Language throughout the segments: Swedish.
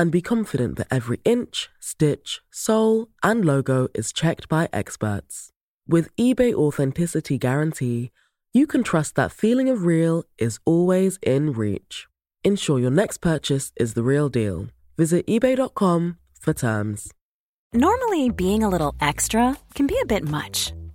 and be confident that every inch, stitch, sole, and logo is checked by experts. With eBay Authenticity Guarantee, you can trust that feeling of real is always in reach. Ensure your next purchase is the real deal. Visit eBay.com for terms. Normally, being a little extra can be a bit much,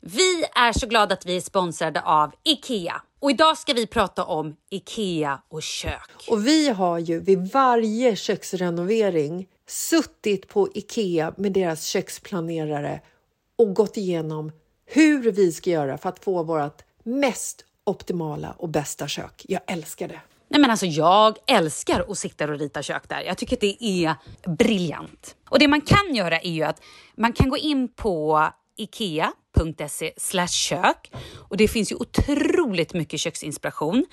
Vi är så glada att vi är sponsrade av IKEA. Och idag ska vi prata om IKEA och kök. Och vi har ju vid varje köksrenovering suttit på Ikea med deras köksplanerare och gått igenom hur vi ska göra för att få vårt mest optimala och bästa kök. Jag älskar det. Nej men alltså jag älskar att sitta och rita kök där. Jag tycker att det är briljant. Och det man kan göra är ju att man kan gå in på ikea.se kök och det finns ju otroligt mycket köksinspiration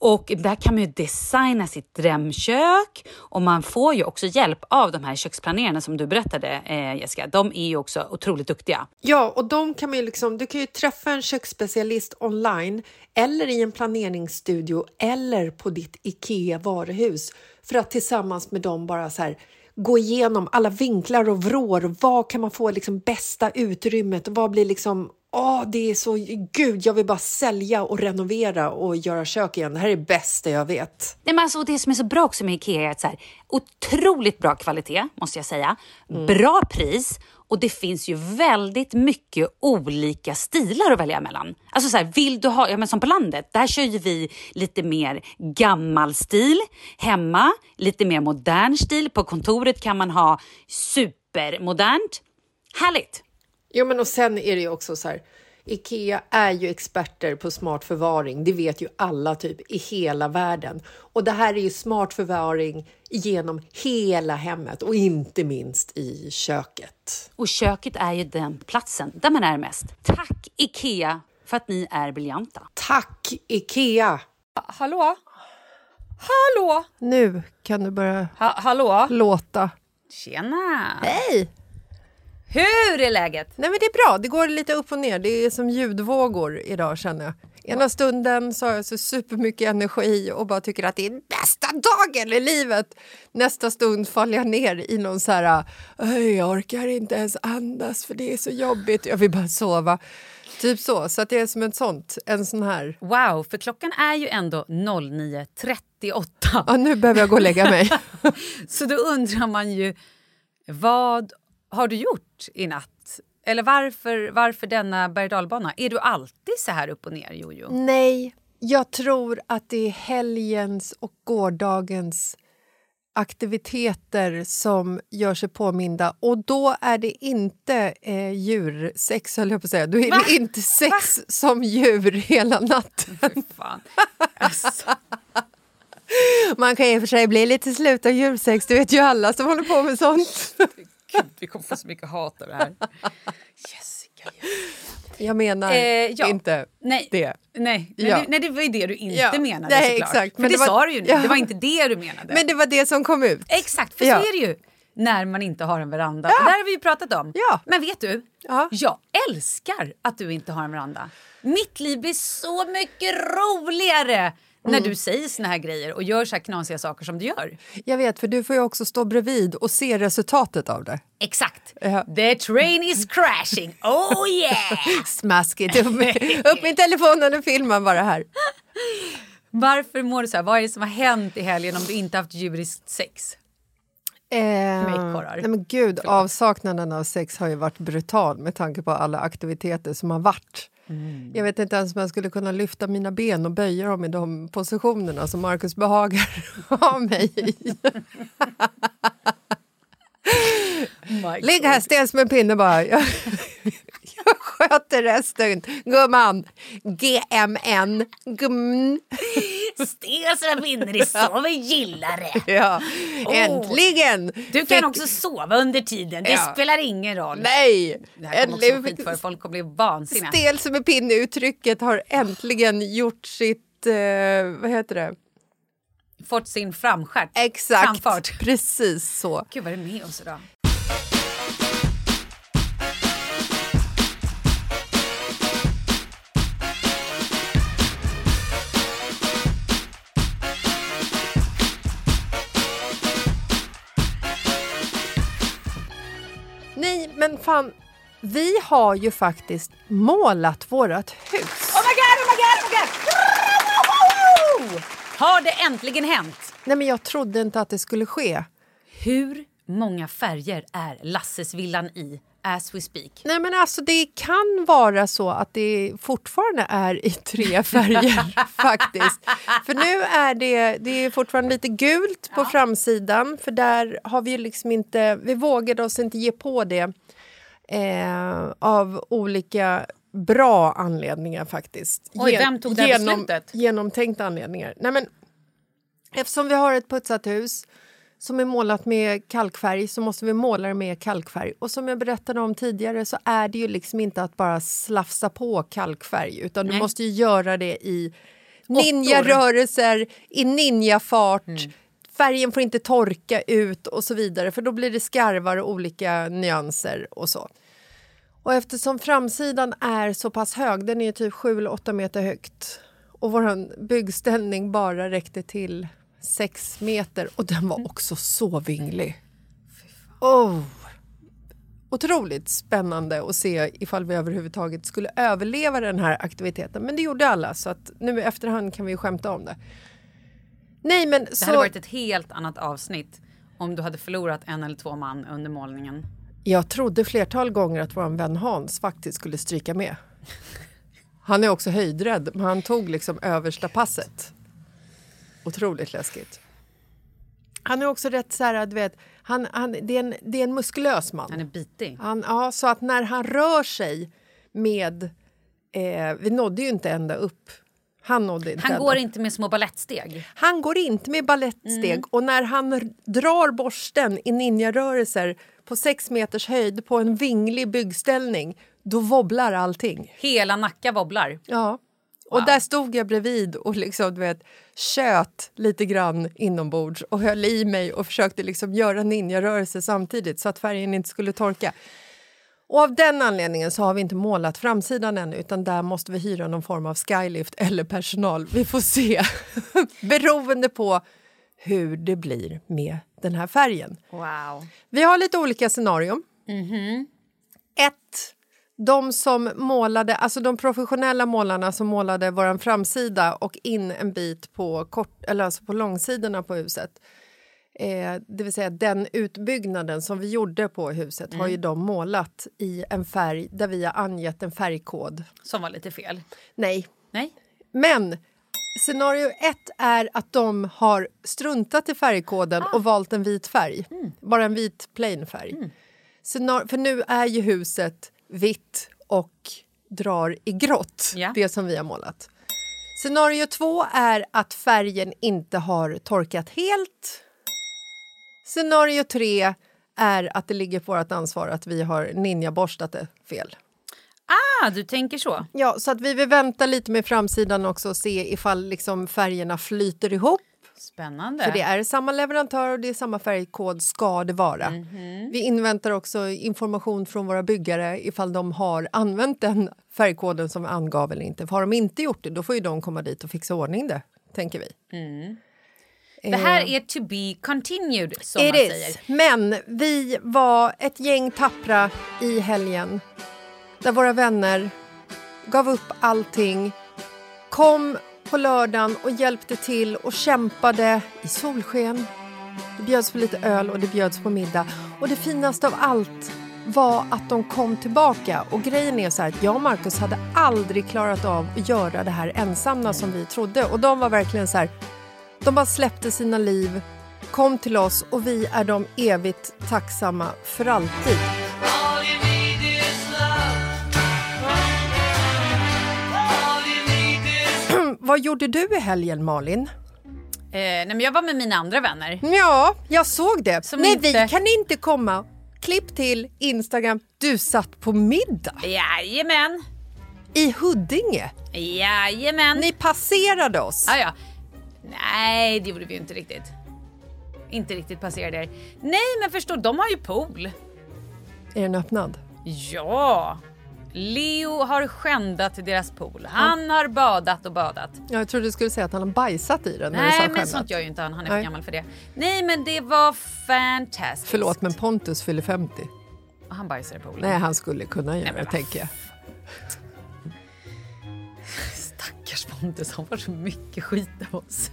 och där kan man ju designa sitt drömkök och man får ju också hjälp av de här köksplanerarna som du berättade eh, Jessica. De är ju också otroligt duktiga. Ja, och de kan man ju liksom, du kan ju träffa en köksspecialist online eller i en planeringsstudio eller på ditt IKEA varuhus för att tillsammans med dem bara så här gå igenom alla vinklar och vrår. Vad kan man få liksom bästa utrymmet? Vad blir liksom Åh, det är så... Gud, jag vill bara sälja och renovera och göra kök igen. Det här är det bästa jag vet. Nej, men alltså, det som är så bra också med Ikea är att så här, otroligt bra kvalitet, måste jag säga. Mm. Bra pris och det finns ju väldigt mycket olika stilar att välja mellan. Alltså så här, vill du ha, ja men som på landet, där kör ju vi lite mer gammal stil. Hemma, lite mer modern stil. På kontoret kan man ha supermodernt. Härligt! Jo, men och sen är det ju också så här. Ikea är ju experter på smart förvaring. Det vet ju alla typ i hela världen. Och det här är ju smart förvaring genom hela hemmet och inte minst i köket. Och köket är ju den platsen där man är mest. Tack Ikea för att ni är briljanta. Tack Ikea! Ha hallå? Hallå! Nu kan du börja ha hallå? låta. Tjena! Hej! Hur är läget? Nej men Det är bra, det går lite upp och ner. Det är som ljudvågor idag känner jag. Ena stunden så har jag så supermycket energi och bara tycker att det är bästa dagen i livet. Nästa stund faller jag ner i någon så här, jag orkar inte ens andas för det är så jobbigt, jag vill bara sova. Typ så, så att det är som ett sånt, en sån här... Wow, för klockan är ju ändå 09.38. Ja, nu behöver jag gå och lägga mig. så då undrar man ju, vad har du gjort i natt? Eller varför, varför denna berg Är du alltid så här upp och ner, Jojo? Nej, jag tror att det är helgens och gårdagens aktiviteter som gör sig påminda. Och då är det inte eh, djursex, höll jag på att säga. Då är Va? det inte sex Va? som djur hela natten. Fan. Alltså. Man kan i och för sig bli lite slut av djursex, det vet ju alla som håller på med sånt. Gud, vi kommer få så mycket hat av det här. Jessica, Jag menar eh, ja. inte nej, det. Nej, ja. det, nej, det var ju det du inte ja. menade nej, såklart. Exakt. För men det, det var, sa du ju nu, ja. det var inte det du menade. Men det var det som kom ut. Exakt, för så är det ju när man inte har en veranda. Ja. Det där har vi ju pratat om. Ja. Men vet du, ja. jag älskar att du inte har en veranda. Mitt liv blir så mycket roligare när mm. du säger såna här grejer och gör så här knasiga saker som du gör. Jag vet, för du får ju också stå bredvid och se resultatet av det. Exakt. Ja. The train is crashing, oh yeah! Smaskigt. Upp, upp med telefonen och filma bara här. Varför mår du så här? Vad är det som har hänt i helgen om du inte haft djuriskt sex? Eh, nej men gud, avsaknaden av sex har ju varit brutal med tanke på alla aktiviteter som har varit. Mm. Jag vet inte ens om jag skulle kunna lyfta mina ben och böja dem i de positionerna som Marcus behagar ha mig i. Ligg här stel som en pinne bara. Jag, sköter resten. Gumman. GMN. Gumn. Stel som vinner, är så vi gillar det. Ja, Åh. äntligen! Du kan Fick- också sova under tiden, det Ja. spelar ingen roll. Nej! Det här kommer också skit för folk kommer bli vansinniga. Stel som en pinne-uttrycket har äntligen gjort sitt... Eh, vad heter det? Fått sin framstjärt. Exakt, Framfart. precis så. Gud vad är det med oss idag? Men fan. Vi har ju faktiskt målat vårt hus. Oh my god, oh my god, oh my god! Har det äntligen hänt? Nej, men jag trodde inte att det skulle ske. Hur många färger är Lasses villan i as we speak? Nej, men alltså det kan vara så att det fortfarande är i tre färger faktiskt. För nu är det, det är fortfarande lite gult på framsidan för där har vi liksom inte, vi vågade oss inte ge på det eh, av olika bra anledningar faktiskt. Oj, vem tog det här beslutet? Genomtänkta anledningar. Nej, men, eftersom vi har ett putsat hus som är målat med kalkfärg så måste vi måla det med kalkfärg. Och som jag berättade om tidigare så är det ju liksom inte att bara slafsa på kalkfärg utan du Nej. måste ju göra det i ninja-rörelser, i ninjafart. Färgen får inte torka ut och så vidare för då blir det skarvar och olika nyanser och så. Och eftersom framsidan är så pass hög, den är typ 7 eller 8 meter högt och vår byggställning bara räckte till 6 meter och den var också så vinglig. Oh. Otroligt spännande att se ifall vi överhuvudtaget skulle överleva den här aktiviteten. Men det gjorde alla så att nu i efterhand kan vi skämta om det. Nej men Det så... hade varit ett helt annat avsnitt om du hade förlorat en eller två man under målningen. Jag trodde flertal gånger att vår vän Hans faktiskt skulle stryka med. Han är också höjdrädd, men han tog liksom översta passet. Otroligt läskigt. Han är också rätt så här, du vet, han, han, det, är en, det är en muskulös man. Han är bitig. Han, ja, så att när han rör sig med... Eh, vi nådde ju inte ända upp. Han nådde inte Han ända går inte med små balettsteg. Han går inte med ballettsteg Mm. och när han drar borsten i ninjarörelser på sex meters höjd på en vinglig byggställning, då wobblar allting. Hela Nacka wobblar. Ja. Och där stod jag bredvid och liksom, du vet, tjöt lite grann inombords och höll i mig och försökte liksom göra ninjarörelser samtidigt så att färgen inte skulle torka. Och av den anledningen så har vi inte målat framsidan ännu utan där måste vi hyra någon form av skylift eller personal. Vi får se, beroende på hur det blir med den här färgen. Wow. Vi har lite olika scenarion. Ett, de som målade, alltså de professionella målarna som målade vår framsida och in en bit på, kort, eller alltså på långsidorna på huset. Eh, det vill säga den utbyggnaden som vi gjorde på huset har ju de målat i en färg där vi har angett en färgkod. Som var lite fel. Nej, Nej? men scenario ett är att de har struntat i färgkoden och valt en vit färg. Bara en vit plain färg. Scenar- för nu är ju huset vitt och drar i grått, Ja. det som vi har målat. Scenario två är att färgen inte har torkat helt. Scenario tre är att det ligger på vårt ansvar att vi har ninjaborstat det fel. Ah, du tänker så. Ja, så att vi vill vänta lite med framsidan också och se ifall liksom färgerna flyter ihop. Spännande. För det är samma leverantör och det är samma färgkod, ska det vara. Vi inväntar också information från våra byggare ifall de har använt den färgkoden som vi angav eller inte. För har de inte gjort det, då får ju de komma dit och fixa ordning det, tänker vi. Det här är to be continued, som It man is. säger. Men vi var ett gäng tappra i helgen där våra vänner gav upp allting, kom på lördagen och hjälpte till och kämpade i solsken, det bjöds på lite öl och det bjöds på middag. Och det finaste av allt var att de kom tillbaka. Och grejen är så här att jag och Markus hade aldrig klarat av att göra det här ensamma som vi trodde. Och de var verkligen så här, de bara släppte sina liv, kom till oss och vi är dem evigt tacksamma för alltid. Vad gjorde du i helgen Malin? Eh, nej, men jag var med mina andra vänner. Ja, jag såg det. Som Nej, inte- vi kan inte komma. Klipp till Instagram. Du satt på middag Jajamän. i Huddinge. Jajamän. Ni passerade oss. Ah, ja. Nej, det gjorde vi ju inte riktigt. Inte riktigt passerade er. Nej, men förstå, de har ju pool. Är den öppnad? Ja. Leo har skändat deras pool. Han har badat och badat. Ja, jag trodde du skulle säga att han har bajsat i den. Nej, men skändat. sånt gör ju inte han. Han är för Nej. gammal för det. Nej, men det var fantastiskt. Förlåt, men Pontus fyller 50. Och Han bajsar i poolen. Nej, han skulle kunna göra det, tänker jag. Stackars Pontus, han får så mycket skit av oss.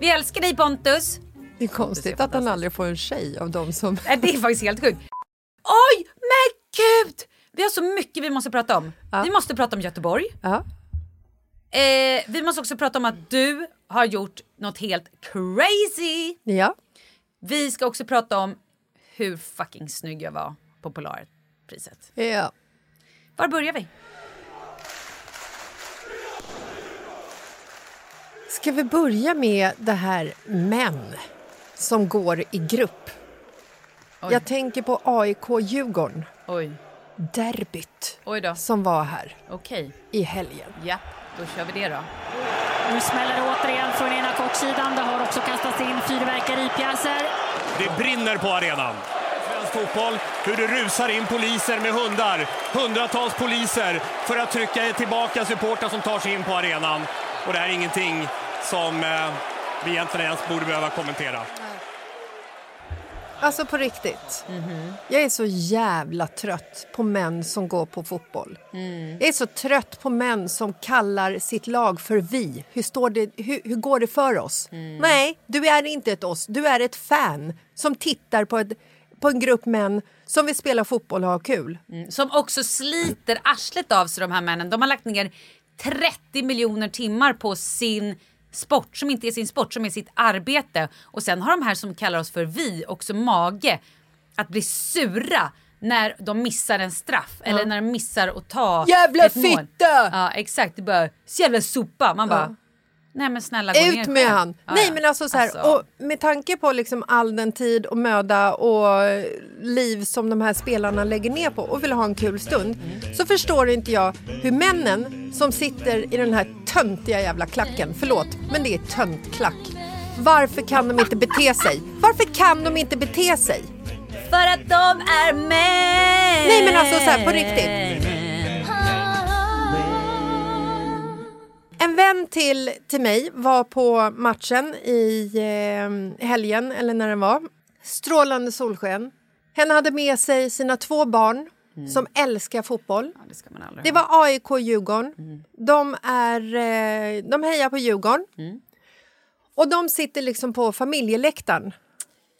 Vi älskar dig Pontus! Det är konstigt att han aldrig får en tjej av dem som... Nej, Det är faktiskt helt sjukt. Oj, men gud! Vi har så mycket vi måste prata om. Ja. Vi måste prata om Göteborg. Ja. Eh, vi måste också prata om att du har gjort något helt crazy. ja. Vi ska också prata om hur fucking snygg jag var på Polarpriset. ja. Var börjar vi? Ska vi börja med det här män som går i grupp? Oj. Jag tänker på AIK-Djurgården, Oj, derbyt oj då. som var här Okej, i helgen. ja, då kör vi det då. Nu smäller det återigen från ena kortsidan. Det har också kastats in fyrverkeripjäser. Det brinner på arenan. Svensk fotboll, hur det rusar in poliser med hundar. Hundratals poliser för att trycka tillbaka supportrar som tar sig in på arenan. Och det här är ingenting som eh, vi egentligen ens borde behöva kommentera. Alltså på riktigt. Jag är så jävla trött på män som går på fotboll. Jag är så trött på män som kallar sitt lag för vi. Hur, står det, hur, hur går det för oss? Nej, du är inte ett oss. Du är ett fan som tittar på, ett, på en grupp män som vill spela fotboll och ha kul. Som också sliter arslet av sig de här männen. De har lagt ner 30 miljoner timmar på sin sport som inte är sin sport, som är sitt arbete. Och sen har de här som kallar oss för vi också mage att bli sura när de missar en straff eller när de missar att ta Jävla ett mål. fitta! Ja exakt, det bara så jävla sopa. Man bara, nej men snälla gå Ut med själv. han! Ja, Nej ja. men alltså så här, Alltså. och med tanke på liksom all den tid och möda och liv som de här spelarna lägger ner på och vill ha en kul stund så förstår inte jag hur männen som sitter i den här töntiga jävla klacken, förlåt men det är töntklack. Varför kan de inte bete sig? Varför kan de inte bete sig? För att de är män! Nej, men alltså så här, på riktigt. En vän till, till mig var på matchen i eh, helgen, eller när den var. Strålande solsken. Henne hade med sig sina två barn som älskar fotboll. Ja, det ska man aldrig Det ha. var AIK-Djurgården. De, är, eh, de hejar på Djurgården. Och de sitter liksom på familjeläktaren,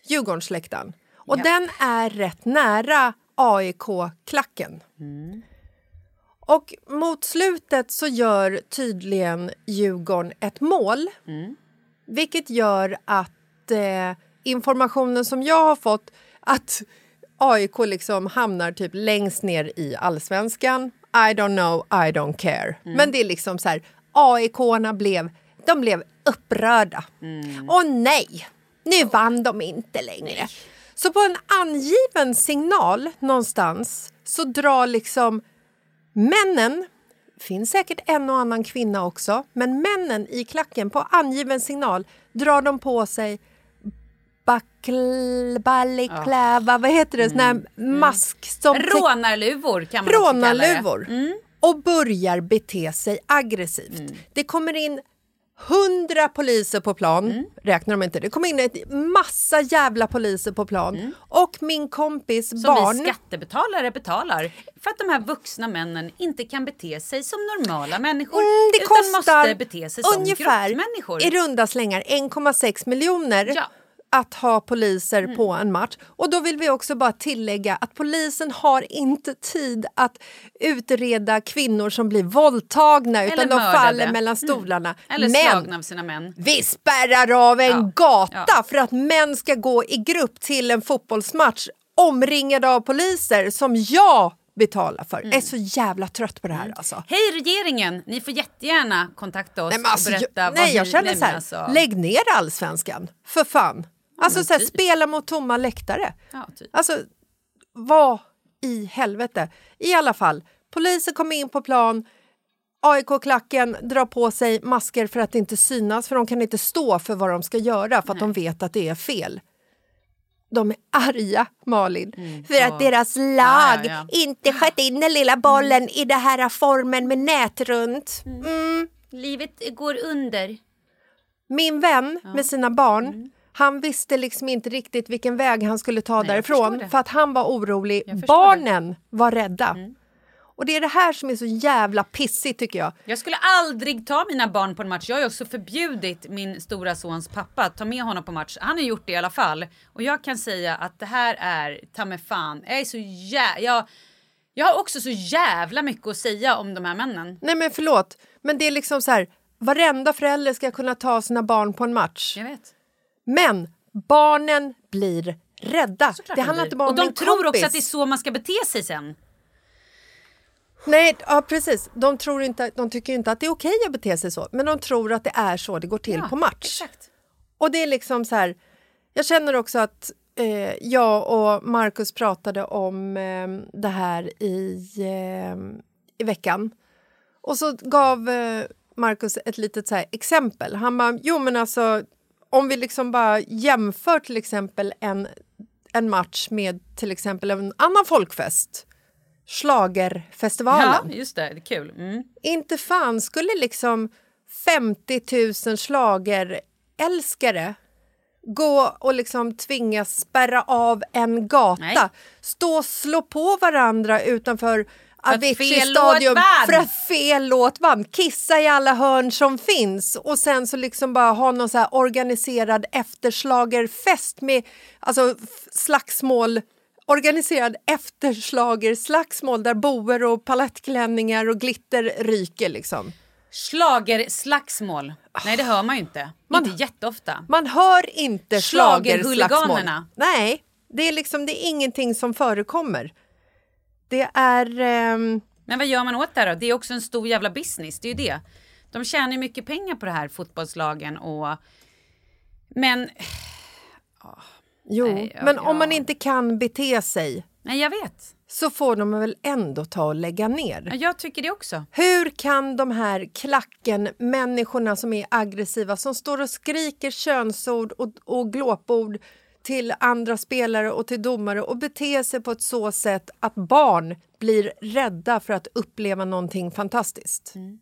Djurgårdsläktaren. Och den är rätt nära AIK-klacken. Och mot slutet så gör tydligen Djurgården ett mål. Vilket gör att eh, informationen som jag har fått att AIK liksom hamnar typ längst ner i allsvenskan. I don't know, I don't care. Men det är liksom så här, AIK-arna blev, de blev upprörda. Och nej, nu vann de inte längre. Så på en angiven signal någonstans så drar liksom männen finns säkert en och annan kvinna också, men männen i klacken på angiven signal drar de på sig bakl, balliklava, vad heter det, sån här mask som Rånarluvor kan man också kalla det. rånarluvor. Och börjar bete sig aggressivt. Det kommer in hundra poliser på plan, räknar de inte. Det kommer in ett massa jävla poliser på plan och min kompis Som barn... vi skattebetalare betalar för att de här vuxna männen inte kan bete sig som normala människor Mm, det utan kostar måste bete sig som ungefär gruppmänniskor. i runda slängar 1,6 miljoner Ja. Att ha poliser på en match. Och då vill vi också bara tillägga att polisen har inte tid att utreda kvinnor som blir våldtagna utan de mördade. faller mellan stolarna. Eller Men slagna av sina män. vi spärrar av en Ja, gata ja. för att män ska gå i grupp till en fotbollsmatch omringade av poliser som jag betalar för. Mm. Jag är så jävla trött på det här alltså. Hej regeringen! Ni får jättegärna kontakta oss Nej, alltså, och berätta jag, vad nej, jag ni- känner så här, alltså- lägg ner allsvenskan, för fan. Alltså så här, typ. spela mot tomma läktare. Ja, typ. Alltså, vad i helvete? I alla fall, polisen kommer in på plan, AIK-klacken drar på sig masker för att inte synas, för de kan inte stå för vad de ska göra för att de vet att det är fel. De är arga, Malin, för att deras lag Mm. Ja, ja, inte sköt in den lilla bollen i den här formen med nät runt. Livet går under. Min vän med sina barn, han visste liksom inte riktigt vilken väg han skulle ta. Nej, därifrån det. för att han var orolig. Barnen var rädda. Mm. Och det är det här som är så jävla pissigt tycker jag. Jag skulle aldrig ta mina barn på en match. Jag har också förbjudit min stora sons pappa att ta med honom på match. Han har gjort det i alla fall. Och jag kan säga att det här är ta mig fan. Jag är så jä... jag, jag har också så jävla mycket att säga om de här männen. Nej men förlåt, men det är liksom så här, varenda förälder ska kunna ta sina barn på en match. Jag vet. Men barnen blir rädda. Såklart det de handlar inte bara om Och de tror kompis. också att det är så man ska bete sig sen. Nej, ja, precis. De, tror inte, de tycker inte att det är okej att bete sig så, men de tror att det är så det går till Ja, på match. Exakt. Och det är liksom så här, jag känner också att eh, jag och Markus pratade om eh, det här i, eh, i veckan. Och så gav eh, Markus ett litet så här exempel. Han bara, jo men alltså om vi liksom bara jämför till exempel en, en match med till exempel en annan folkfest, Schlagerfestivalen. Ja, just det. Det är kul. Mm. Inte fan skulle liksom 50 000 schlagerälskare gå och liksom tvingas spärra av en gata, Nej. stå och slå på varandra utanför Avicii vann. för att fel låt vann. Kissa i alla hörn som finns och sen så liksom bara ha någon så organiserad efterslagerfest med alltså slagsmål organiserad efterslagerslagsmål där boer och palettklänningar och glitter ryker liksom. Schlagerslagsmål. Nej, det hör man ju inte. Man- Inte jätteofta. Man hör inte. Schlagerhuliganerna. Nej, det är liksom det är ingenting som förekommer. Det är... ehm, Men vad gör man åt det här då? Det är också en stor jävla business, det är ju det. De tjänar ju mycket pengar på det här, fotbollslagen och... Men... jo, Nej, ja, men ja. om man inte kan bete sig Nej, jag vet. så får de väl ändå ta och lägga ner. Ja, Jag tycker det också. Hur kan de här klacken, människorna som är aggressiva, som står och skriker könsord och, och glåpord till andra spelare och till domare och bete sig på ett så sätt att barn blir rädda för att uppleva någonting fantastiskt. Mm.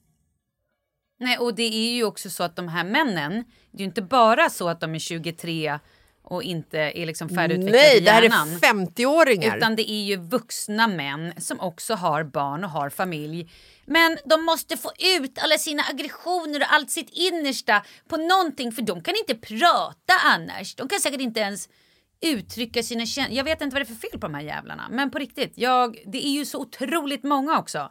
Nej, och det är ju också så att de här männen, det är ju inte bara så att de är 23 och inte är liksom färdigutvecklade Nej, det här hjärnan. är 50-åringar. Utan det är ju vuxna män som också har barn och har familj. Men de måste få ut alla sina aggressioner och allt sitt innersta på någonting för de kan inte prata annars. De kan säkert inte ens uttrycka sina känslor. Jag vet inte vad det är för fel på de här jävlarna. Men på riktigt, jag, det är ju så otroligt många också.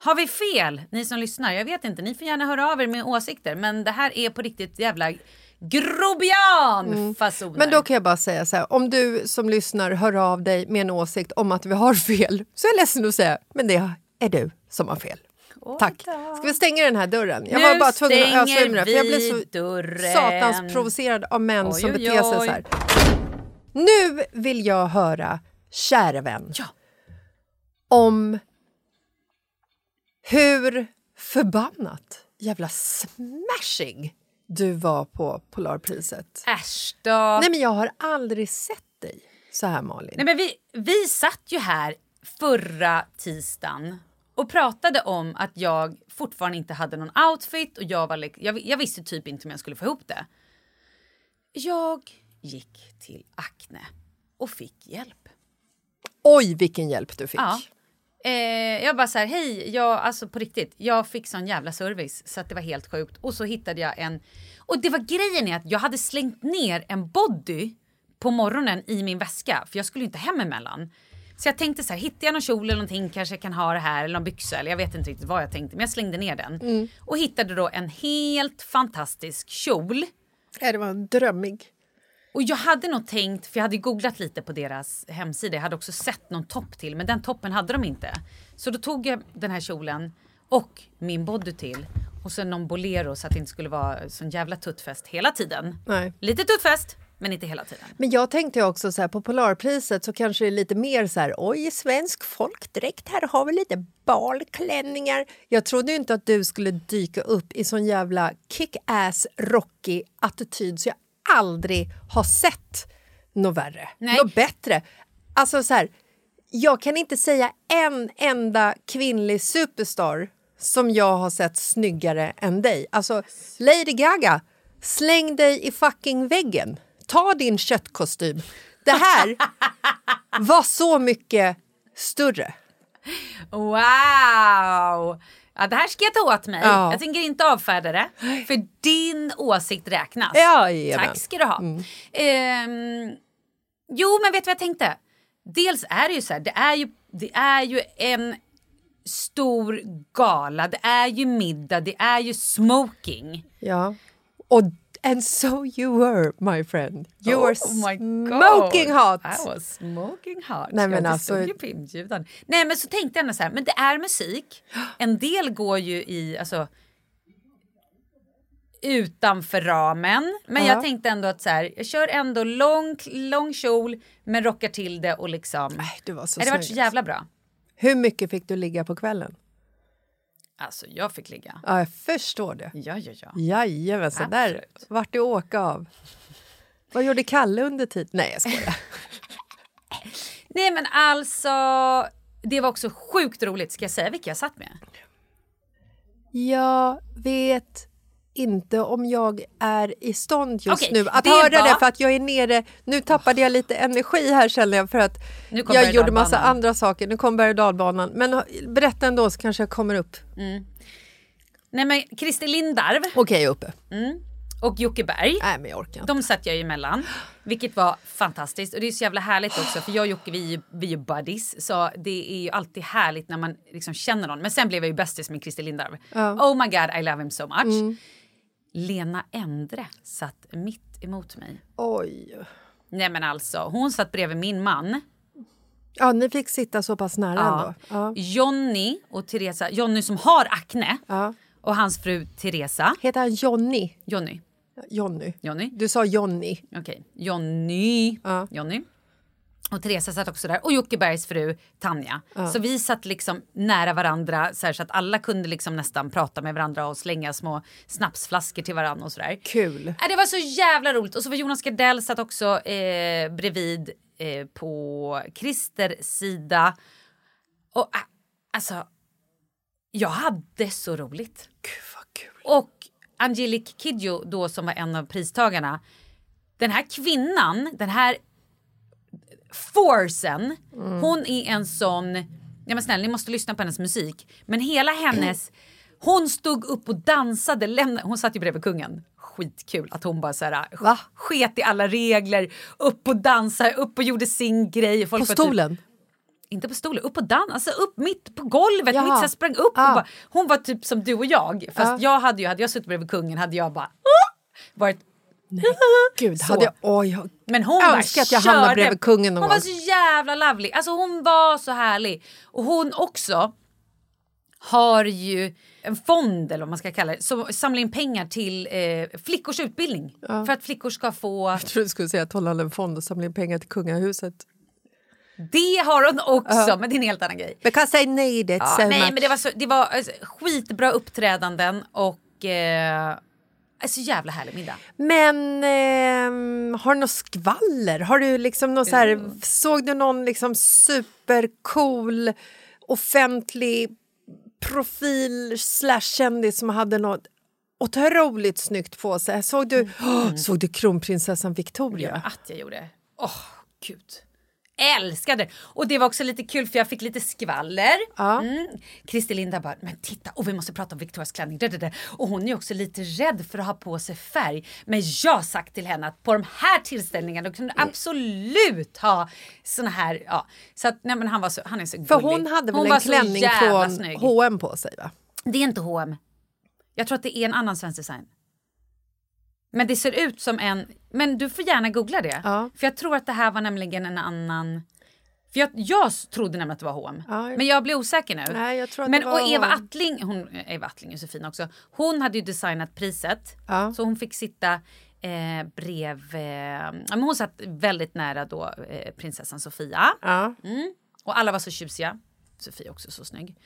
Har vi fel, ni som lyssnar? Jag vet inte, ni får gärna höra av er med åsikter. Men det här är på riktigt jävla grobian fasoner. Men då kan jag bara säga så här, om du som lyssnar hör av dig med en åsikt om att vi har fel så är jag ledsen att säga, men det är du som har fel. Tack. Ska vi stänga den här dörren? Jag Nu var bara tvungen att ösa ur mig för jag blev så dörren. satans provocerad av män Oj, som oj, beter sig så oj. här. Nu vill jag höra, käre vän, Ja. om hur förbannat jävla smashing du var på Polarpriset. Äsch då. Nej men jag har aldrig sett dig så här Malin. Nej, men vi, vi satt ju här förra tisdagen och pratade om att jag fortfarande inte hade någon outfit och jag, var, jag, jag visste typ inte om jag skulle få ihop det. Jag gick till Acne och fick hjälp. Oj vilken hjälp du fick. Ja. Eh, jag bara så här, hej, jag, alltså på riktigt, jag fick sån jävla service så att det var helt sjukt. Och så hittade jag en, och det var grejen är att jag hade slängt ner en body på morgonen i min väska för jag skulle inte hem emellan. Så jag tänkte så här, hittar jag någon kjol eller någonting kanske jag kan ha det här eller någon byxa eller jag vet inte riktigt vad jag tänkte men jag slängde ner den. Och hittade då en helt fantastisk kjol. Ja, det var en drömmig. Och jag hade nog tänkt, för jag hade googlat lite på deras hemsida, jag hade också sett någon topp till men den toppen hade de inte. Så då tog jag den här kjolen och min body till och sen någon bolero så att det inte skulle vara sån jävla tuttfest hela tiden. Nej. Lite tuttfest men inte hela tiden. Men jag tänkte också så här, på Polarpriset så kanske det är lite mer så här, oj, svensk folkdräkt, här har vi lite balklänningar. Jag trodde inte att du skulle dyka upp i sån jävla kick-ass rockig attityd så jag aldrig har sett något värre, Nej. något bättre. Alltså så här, jag kan inte säga en enda kvinnlig superstar som jag har sett snyggare än dig. Alltså, Lady Gaga, släng dig i fucking väggen. Ta din köttkostym. Det här var så mycket större. Wow! Ja, det här ska jag ta åt mig. Ja. Jag tänker inte avfärda det. För din åsikt räknas. Jajamän. Tack ska du ha. Ehm, jo, men vet du vad jag tänkte? Dels är det ju så här, det är ju, det är ju en stor gala, det är ju middag, det är ju smoking. Ja. Och and so you were, my friend. You were Oh God. smoking hot. I was smoking hot. Nej, men jag alltså- ju på inbjudan. Nej men så tänkte jag så här, men det är musik. En del går ju i, alltså utanför ramen. Men Ja. jag tänkte ändå att så här, jag kör ändå lång, lång kjol men rockar till det och liksom. Nej, du var så det var så snygg. jävla bra. Hur mycket fick du ligga på kvällen? Alltså jag fick ligga. Ja, jag förstår det. Ja, ja, ja. Jajamensan, där Absolut. vart det åka av. Vad gjorde Kalle under tiden? Nej, jag skojar. Nej men alltså, det var också sjukt roligt. Ska jag säga vilka jag satt med? Jag vet inte om jag är i stånd just Okej, nu att det höra var- det för att jag är nere. Nu tappade jag lite energi här känner jag för att jag gjorde massa andra saker. Nu kom berg dalbanan. Men berätta ändå så kanske jag kommer upp. Nej men Christer Lindarw Okej, jag är uppe. och Jocke Berg. Nej, men jag orkar inte. De satt jag ju emellan, vilket var fantastiskt. Och det är så jävla härligt också, för jag och Jocke vi är ju, vi är ju buddies. Så det är ju alltid härligt när man liksom känner någon. Men sen blev jag ju bästis med Christer Lindarw. Oh my god, I love him so much. Lena Endre satt mitt emot mig. Oj. Nej men alltså, hon satt bredvid min man. Ja, ni fick sitta så pass nära Ja. Ja. Johnny och Teresa, Johnny som har akne. Ja. Och hans fru Teresa. Heter han Johnny? Johnny. Johnny. Johnny. Du sa Johnny. Okej, Jonny. Ja. Jonny. Och Teresa satt också där och Jocke Bergs fru Tanja. Så vi satt liksom nära varandra så, här, så att alla kunde liksom nästan prata med varandra och slänga små snapsflaskor till varandra och sådär. Kul. Äh, det var så jävla roligt. Och så var Jonas Gardell satt också eh, bredvid eh, på Christer sida. Och äh, alltså, jag hade så roligt. Gud vad kul. Och Angelique Kidjo då som var en av pristagarna. Den här kvinnan, den här forcen, hon är en sån... Ja men snälla ni måste lyssna på hennes musik. Men hela hennes... Hon stod upp och dansade, lämnade, hon satt ju bredvid kungen. Skitkul att hon bara så här, Va? sket i alla regler, upp och dansade, upp och gjorde sin grej. Folk På typ- stolen? inte på stolen, upp och dans, alltså upp mitt på golvet. Jaha. Mitt så sprang upp Ah. och bara, hon var typ som du och jag. Fast Ah. jag hade ju, hade jag suttit bredvid kungen hade jag bara varit Gud, Så. hade jag... Oj, jag men hon önskar att jag hamnade bredvid kungen någon Hon var så jävla lovely. Alltså hon var så härlig. Och hon också har ju en fond eller vad man ska kalla det som samlar in pengar till eh, flickors utbildning. För att flickor ska få... Jag trodde du skulle säga att hon hade en fond och samla in pengar till kungahuset. Det har hon också men det är en helt annan grej. Because I need it Ja, so nej much. men det var, så, det var alltså, skitbra uppträdanden och eh, så jävla härlig middag. Men ehm, har du något skvaller? Har du liksom någon så här, Såg du någon liksom supercool offentlig profil slash kändis som hade något otroligt snyggt på sig? Såg du, åh, såg du kronprinsessan Victoria? Ja, att jag gjorde. Åh, gud. Älskade det. Och det var också lite kul för jag fick lite skvaller. Ja. Mm. Christer Linda bara, men titta, och vi måste prata om Victorias klänning. Och hon är också lite rädd för att ha på sig färg. Men jag har sagt till henne att på de här tillställningarna kunde du absolut ha såna här, ja. Så att, nej men han var så, han är så För gullig. hon hade väl Hon en klänning från snygg. H&M på sig va? Det är inte H&M. Jag tror att det är en annan svensk design. Men det ser ut som en... Men du får gärna googla det. Ja. För jag tror att det här var nämligen en annan... För jag, jag trodde nämligen att det var H&M. Ja. Men jag blir osäker nu. Nej, jag men, och Eva H&M. Attling, hon, Eva Attling är så fin också. Hon hade ju designat priset. Ja. Så hon fick sitta eh, brev... Eh, men hon satt väldigt nära då eh, prinsessan Sofia. Ja. Mm. Och alla var så tjusiga. Sofia också så snygg.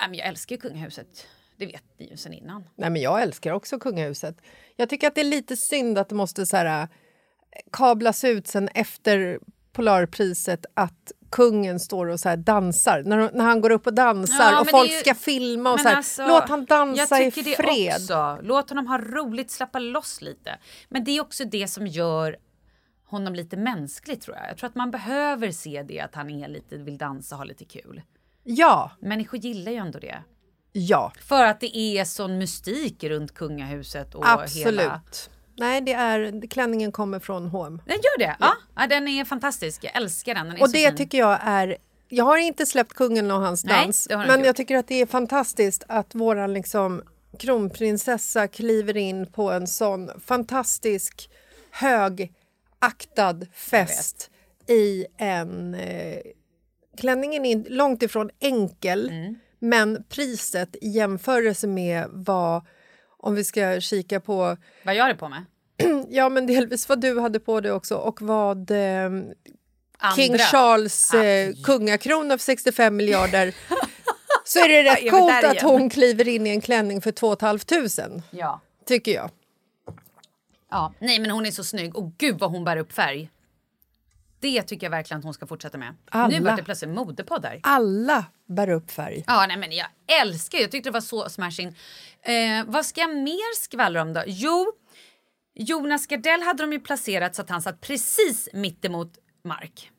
Ja, men jag älskar ju kungahuset. Det vet ni ju sen innan. Nej, men jag älskar också kungahuset. Jag tycker att det är lite synd att det måste så här, äh, kablas ut sen efter Polarpriset att kungen står och så här dansar. När, när han går upp och dansar Ja, och folk ju- ska filma och så här, alltså, låt han dansa i fred. Också. Låt honom ha roligt, släppa loss lite. Men det är också det som gör honom lite mänsklig tror jag. Jag tror att man behöver se det att han är lite, vill dansa, ha lite kul. Ja, Människor gillar ju ändå det. Ja, För att det är sån mystik runt kungahuset och absolut. hela... Nej, det är, klänningen kommer från H&M. Den gör det? Ja. ja. Den är fantastisk. Jag älskar den. den Och det fin. tycker jag är... Jag har inte släppt kungen och hans Nej, dans, men jag tycker att det är fantastiskt att våran liksom kronprinsessa kliver in på en sån fantastisk högaktad fest i en... Eh, klänningen är långt ifrån enkel, Mm. Men priset i jämförelse med vad... Om vi ska kika på Vad gör det på med? Ja, men delvis vad du hade på dig också och vad eh, King. Charles eh, kungakrona för 65 miljarder så är det rätt coolt att hon kliver in i en klänning för 2 500 Ja. tycker jag. Ja, nej men hon är så snygg och gud vad hon bär upp färg. Det tycker jag verkligen att hon ska fortsätta med. Alla. Nu vart det plötsligt modepodd där. Alla bär upp färg. Ja, nej men jag älskar Jag tyckte det var så smashing. Eh, vad ska jag mer skvallra om då? Jo, Jonas Gardell hade de ju placerat så att han satt precis mittemot Mark.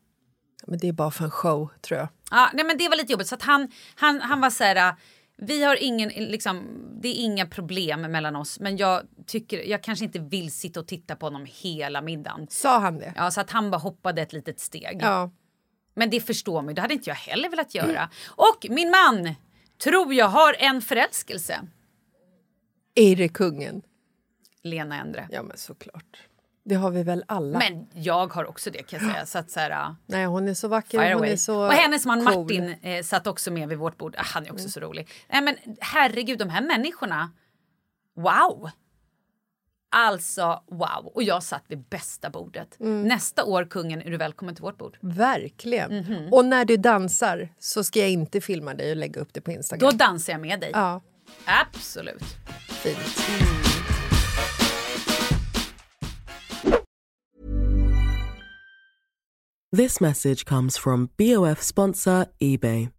Men det är bara för en show, tror jag. Ja, nej men det var lite jobbigt så att han, han, han var så här. äh, Vi har ingen, liksom, det är inga problem mellan oss men jag tycker, jag kanske inte vill sitta och titta på honom hela middagen. Sa han det? Ja, så att han bara hoppade ett litet steg. Ja. Men det förstår man ju, det hade inte jag heller velat göra. Och min man, tror jag, har en förälskelse. Är det kungen? Lena Endre. Ja, men såklart. Det har vi väl alla. Men jag har också det kan jag säga. Så att så här, Nej, hon är så vacker. Hon away. är så Och hennes man cool. Martin eh, satt också med vid vårt bord. Ah, han är Mm. också så rolig. Nej men herregud, de här människorna. Wow! Alltså wow. Och jag satt vid bästa bordet. Mm. Nästa år, kungen, är du välkommen till vårt bord. Verkligen. Mhm. Och när du dansar så ska jag inte filma dig och lägga upp det på Instagram. Då dansar jag med dig. Ja, Absolut. fint. This message comes from BOF sponsor eBay.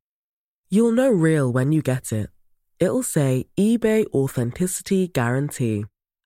You'll know real when you get it. It'll say eBay Authenticity Guarantee.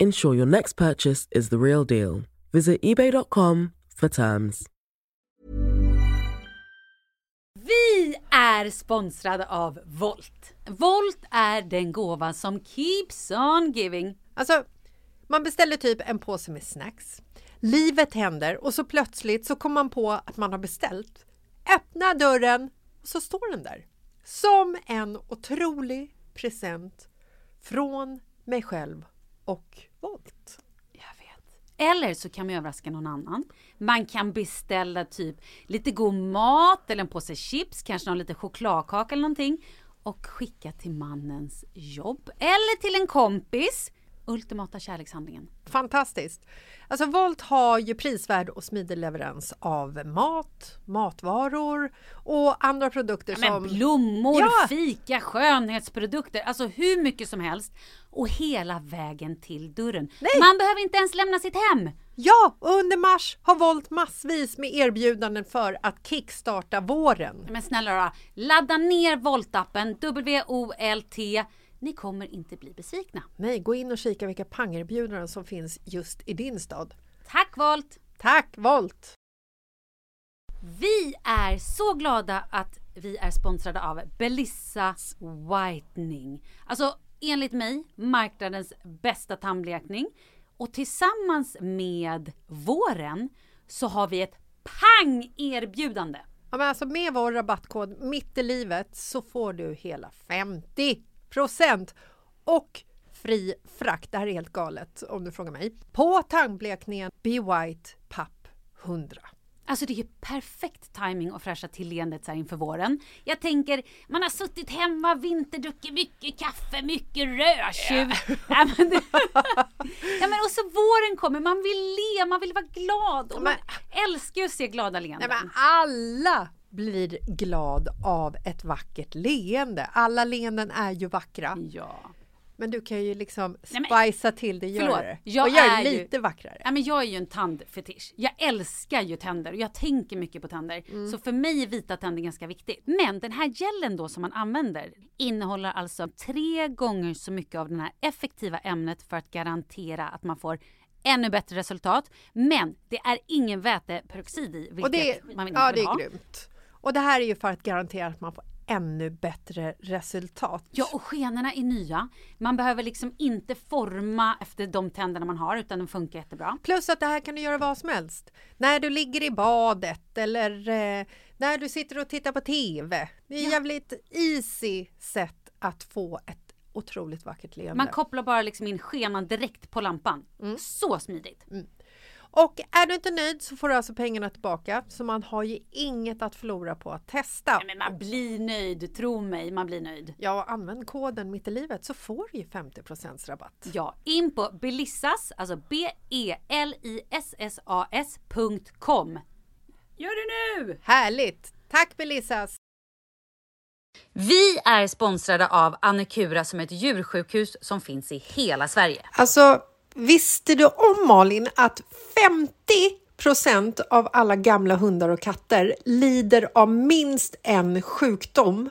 Ensure your next purchase is the real deal. Visit eBay.com for terms. Vi är sponsrade av Volt. Volt är den gåva som keeps on giving. Alltså, man beställer typ en påse med snacks. Livet händer och så plötsligt så kommer man på att man har beställt. Öppna dörren och så står den där. Som en otrolig present från mig själv och Volt. Jag vet. Eller så kan man överraska någon annan. Man kan beställa typ lite god mat eller en påse chips, kanske någon liten chokladkaka eller någonting och skicka till mannens jobb eller till en kompis ultimata kärlekshandlingen. Fantastiskt. Alltså Volt har ju prisvärd och smidig leverans av mat, matvaror och andra produkter Ja, som... men blommor, Ja. fika, skönhetsprodukter, alltså hur mycket som helst. Och hela vägen till dörren. Nej. Man behöver inte ens lämna sitt hem. Ja, och under mars har Volt massvis med erbjudanden för att kickstarta våren. Men snälla då, ladda ner Volt-appen, W-O-L-T. Ni kommer inte bli besvikna. Nej, gå in och kika vilka pangerbjudanden som finns just i din stad. Tack Volt! Tack Volt! Vi är så glada att vi är sponsrade av Belissa Whitening. Alltså enligt mig marknadens bästa tandblekning. Och tillsammans med våren så har vi ett pang-erbjudande. Ja, men alltså med vår rabattkod mitt i livet så får du hela 50 och fri frakt. Det här är helt galet om du frågar mig. På tandblekningen Be White Papp 100. Alltså det är ju perfekt timing att fräscha till leendet så här inför våren. Jag tänker, man har suttit hemma, vinterdruckit mycket kaffe, mycket rödtjut. Ja, men, det- ja, men och så våren kommer, man vill le, man vill vara glad. Och man älskar ju att se glada leenden. Nej, men alla blir glad av ett vackert leende. Alla leenden är ju vackra. Ja. Men du kan ju liksom Nej, spicea till det, göra det. jag och göra är det ju- lite vackrare. Ja, men jag är ju en tandfetisch. Jag älskar ju tänder och jag tänker mycket på tänder. Så för mig är vita tänder ganska viktigt. Men den här gelen då som man använder innehåller alltså tre gånger så mycket av det här effektiva ämnet för att garantera att man får ännu bättre resultat. Men det är ingen väteperoxid i, vilket Och det, man inte ja, vill det är ha. grymt. Och det här är ju för att garantera att man får ännu bättre resultat. Ja, och skenorna är nya. Man behöver liksom inte forma efter de tänderna man har utan de funkar jättebra. Plus att det här kan du göra vad som helst. När du ligger i badet eller eh, när du sitter och tittar på TV. Det är Ja. jävligt easy sätt att få ett otroligt vackert leende. Man kopplar bara liksom in skenan direkt på lampan. Mm. Så smidigt. Och är du inte nöjd så får du alltså pengarna tillbaka. Så man har ju inget att förlora på att testa. Nej, men man blir nöjd, tro mig, man blir nöjd. Ja, använd koden mitt i livet så får du ju 50 rabatt. Ja, in på belissas, alltså B-E-L-I-S-S-A-S.com. Gör det nu! Härligt! Tack Belissas! Vi är sponsrade av Annekura som är ett djursjukhus som finns i hela Sverige. Alltså, visste du om Malin att 50% av alla gamla hundar och katter lider av minst en sjukdom?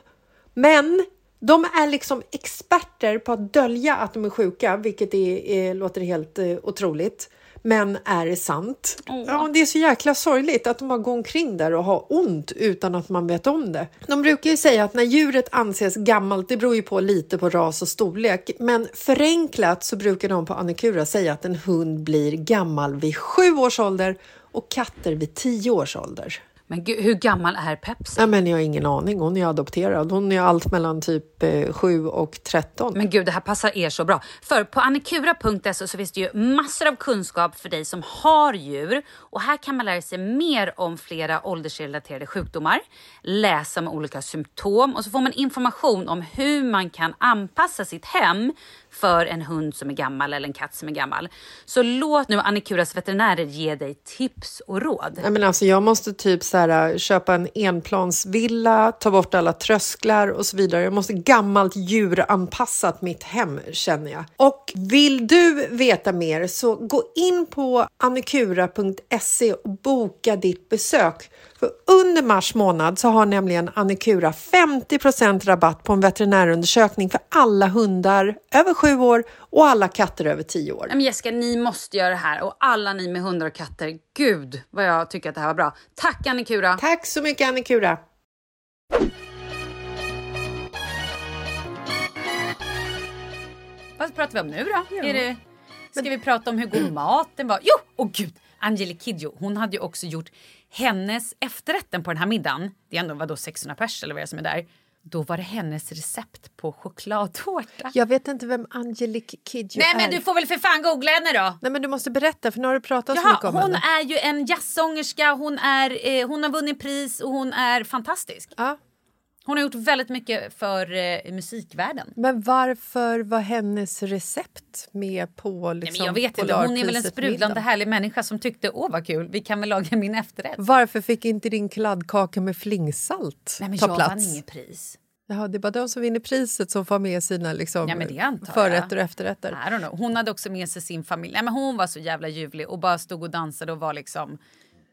Men de är liksom experter på att dölja att de är sjuka, vilket är, är, låter helt eh, otroligt. Men är sant. Ja, det är så jäkla sorgligt att de bara går omkring där och har ont utan att man vet om det. De brukar ju säga att när djuret anses gammalt, det beror ju på lite på ras och storlek, men förenklat så brukar de på Annikura säga att en hund blir gammal vid sju års ålder och katter vid tio års ålder. Men gud, hur gammal är Pepsi? Nej, men jag har ingen aning. Hon är adopterad. Hon är allt mellan typ eh, 7 och 13. Men gud, det här passar er så bra. För på annikura.se så finns det ju massor av kunskap för dig som har djur. Och här kan man lära sig mer om flera åldersrelaterade sjukdomar, läsa om olika symptom och så får man information om hur man kan anpassa sitt hem för en hund som är gammal eller en katt som är gammal. Så låt nu Annikuras veterinärer ge dig tips och råd. Nej, men alltså, jag måste typ så här, äh, köpa en enplansvilla, ta bort alla trösklar och så vidare. Jag måste gammalt djuranpassat mitt hem känner jag. Och vill du veta mer så gå in på annikura.se och boka ditt besök. För under mars månad så har nämligen Annikura 50% rabatt på en veterinärundersökning för alla hundar över sju år och alla katter över tio år. Men Jessica, ni måste göra det här och alla ni med hundar och katter. Gud vad jag tycker att det här var bra. Tack Annikura! Tack så mycket Annikura! Vad pratar vi om nu då? Är det, ska vi prata om hur god maten var? Jo, åh gud! Angelique Kidjo, hon hade ju också gjort hennes efterrätten på den här middagen. Det är ändå vadå 600 pers eller vad det är som är där. Då var det hennes recept på chokladtårta. Jag vet inte vem Angelique Kidjo Nej är. men du får väl för fan googla henne då! Nej men du måste berätta för nu har du pratat så Jaha, mycket om hon henne. är ju en jazzsångerska, hon, är, eh, hon har vunnit pris och hon är fantastisk. Ja. Hon har gjort väldigt mycket för eh, musikvärlden. Men varför var hennes recept med på liksom, Nej, men jag vet inte, hon är väl en sprudlande härlig människa som tyckte åh vad kul, vi kan väl laga min efterrätt. Varför fick inte din kladdkaka med flingsalt Nej men ta jag plats? vann inget pris. Jaha, det är bara de som vinner priset som får med sina liksom, Ja, jag. förrätter och efterrätter. I don't know. Hon hade också med sig sin familj. Nej, men hon var så jävla ljuvlig och bara stod och dansade och var liksom...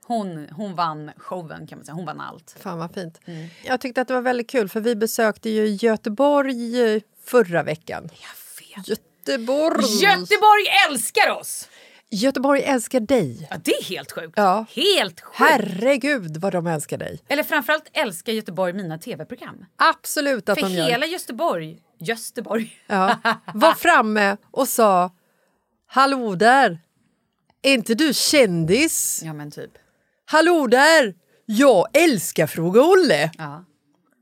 Hon, hon vann showen kan man säga. Hon vann allt. Fan vad fint. Mm. Jag tyckte att det var väldigt kul för vi besökte ju Göteborg eh, förra veckan. Jag vet. Göteborg! Göteborg älskar oss! Göteborg älskar dig. Ja, det är helt sjukt. Ja. Helt sjukt. Herregud vad de älskar dig. Eller framförallt älskar Göteborg mina tv-program. Absolut att För de gör. hela Göteborg, Göteborg. Ja, var framme och sa Hallå där! Är inte du kändis? Ja men typ. Hallå där! Jag älskar Fråga Olle! Ja.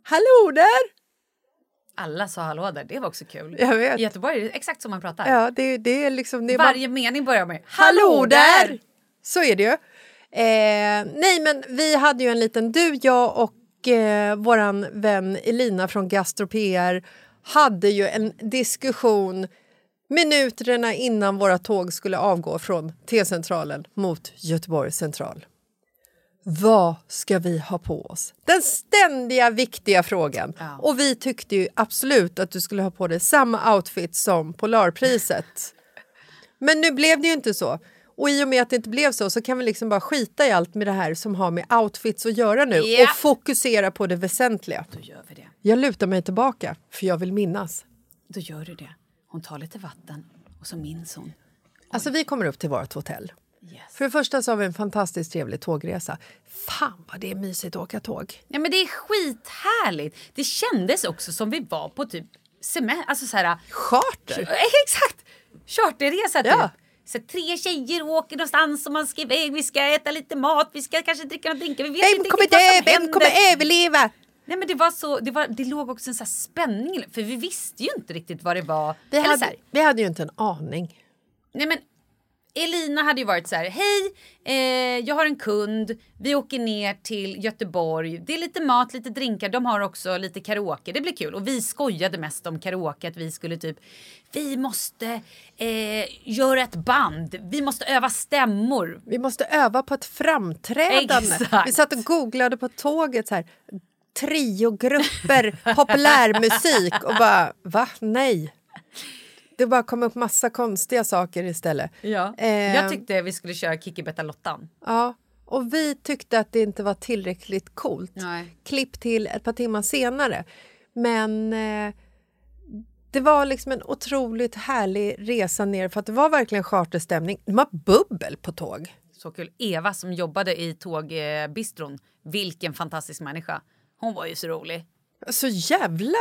Hallå där! Alla sa hallå där, det var också kul. Jag vet. I Göteborg är det exakt som man pratar. Ja, det, det är liksom... Det är bara- Varje mening börjar med Hallå där! Så är det ju. Eh, nej, men vi hade ju en liten... Du, jag och eh, vår vän Elina från Gastro PR hade ju en diskussion minuterna innan våra tåg skulle avgå från T-centralen mot Göteborg central. Vad ska vi ha på oss? Den ständiga viktiga frågan. Ja. Och vi tyckte ju absolut att du skulle ha på dig samma outfit som Polarpriset. Men nu blev det ju inte så. Och i och med att det inte blev så så kan vi liksom bara skita i allt med det här som har med outfits att göra nu Ja. och fokusera på det väsentliga. Då gör vi det. Jag lutar mig tillbaka för jag vill minnas. Då gör du det. Hon tar lite vatten och så minns hon. Alltså vi kommer upp till vårt hotell. Yes. För det första så har vi en fantastiskt trevlig tågresa. Fan vad det är mysigt att åka tåg. Ja, men det är skithärligt. Det kändes också som vi var på typ semester. Alltså så här, Charter! Exakt! Charterresa typ. Ja. Så tre tjejer åker någonstans och man ska iväg. Vi ska äta lite mat, vi ska kanske dricka några drinkar. Vi vet Vem inte kommer dö? Vem händer. kommer överleva? Nej men det var så, det, var, det låg också en så här spänning för vi visste ju inte riktigt vad det var. Vi Eller så hade, vi hade ju inte en aning. nej men Elina hade ju varit så här, hej, eh, jag har en kund, vi åker ner till Göteborg, det är lite mat, lite drinkar, de har också lite karaoke, det blir kul. Och vi skojade mest om karaoke, att vi skulle typ, vi måste eh, göra ett band, vi måste öva stämmor. Vi måste öva på ett framträdande. Exakt. Vi satt och googlade på tåget så här triogrupper, populärmusik och bara va? Nej. Det bara kom upp massa konstiga saker istället. Ja. Eh, Jag tyckte vi skulle köra Kikki Lottan. Ja, och vi tyckte att det inte var tillräckligt coolt. Nej. Klipp till ett par timmar senare. Men eh, det var liksom en otroligt härlig resa ner för att det var verkligen charterstämning. Det var bubbel på tåg. Så kul. Eva som jobbade i tågbistron, vilken fantastisk människa. Hon var ju så rolig. Så jävla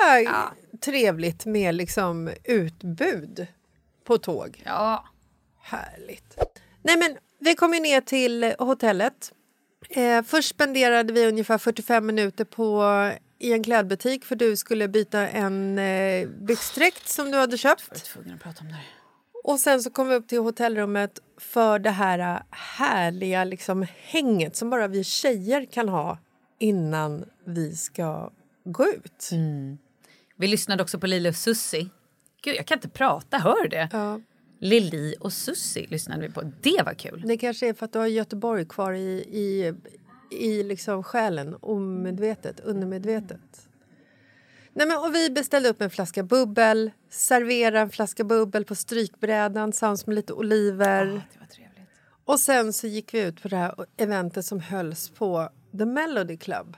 trevligt med liksom utbud på tåg. Ja. Härligt. Nej, men vi kom ju ner till hotellet. Eh, först spenderade vi ungefär 45 minuter på i en klädbutik för du skulle byta en eh, byxdräkt som du hade köpt. Jag var tvungen att prata om det. Och sen så kom vi upp till hotellrummet för det här äh, härliga liksom, hänget som bara vi tjejer kan ha innan vi ska gå ut. Vi lyssnade också på Lili och Susi. Gud, jag kan inte prata, hör det? Ja, Lili och Susi lyssnade vi på. Det var kul. det kanske är för att du har Göteborg kvar i, i, i liksom själen, omedvetet, undermedvetet. Nej, men, och vi beställde upp en flaska bubbel, serverade en flaska bubbel på strykbrädan tillsammans med lite oliver. Det var trevligt. Och sen så gick vi ut på det här eventet som hölls på The Melody Club.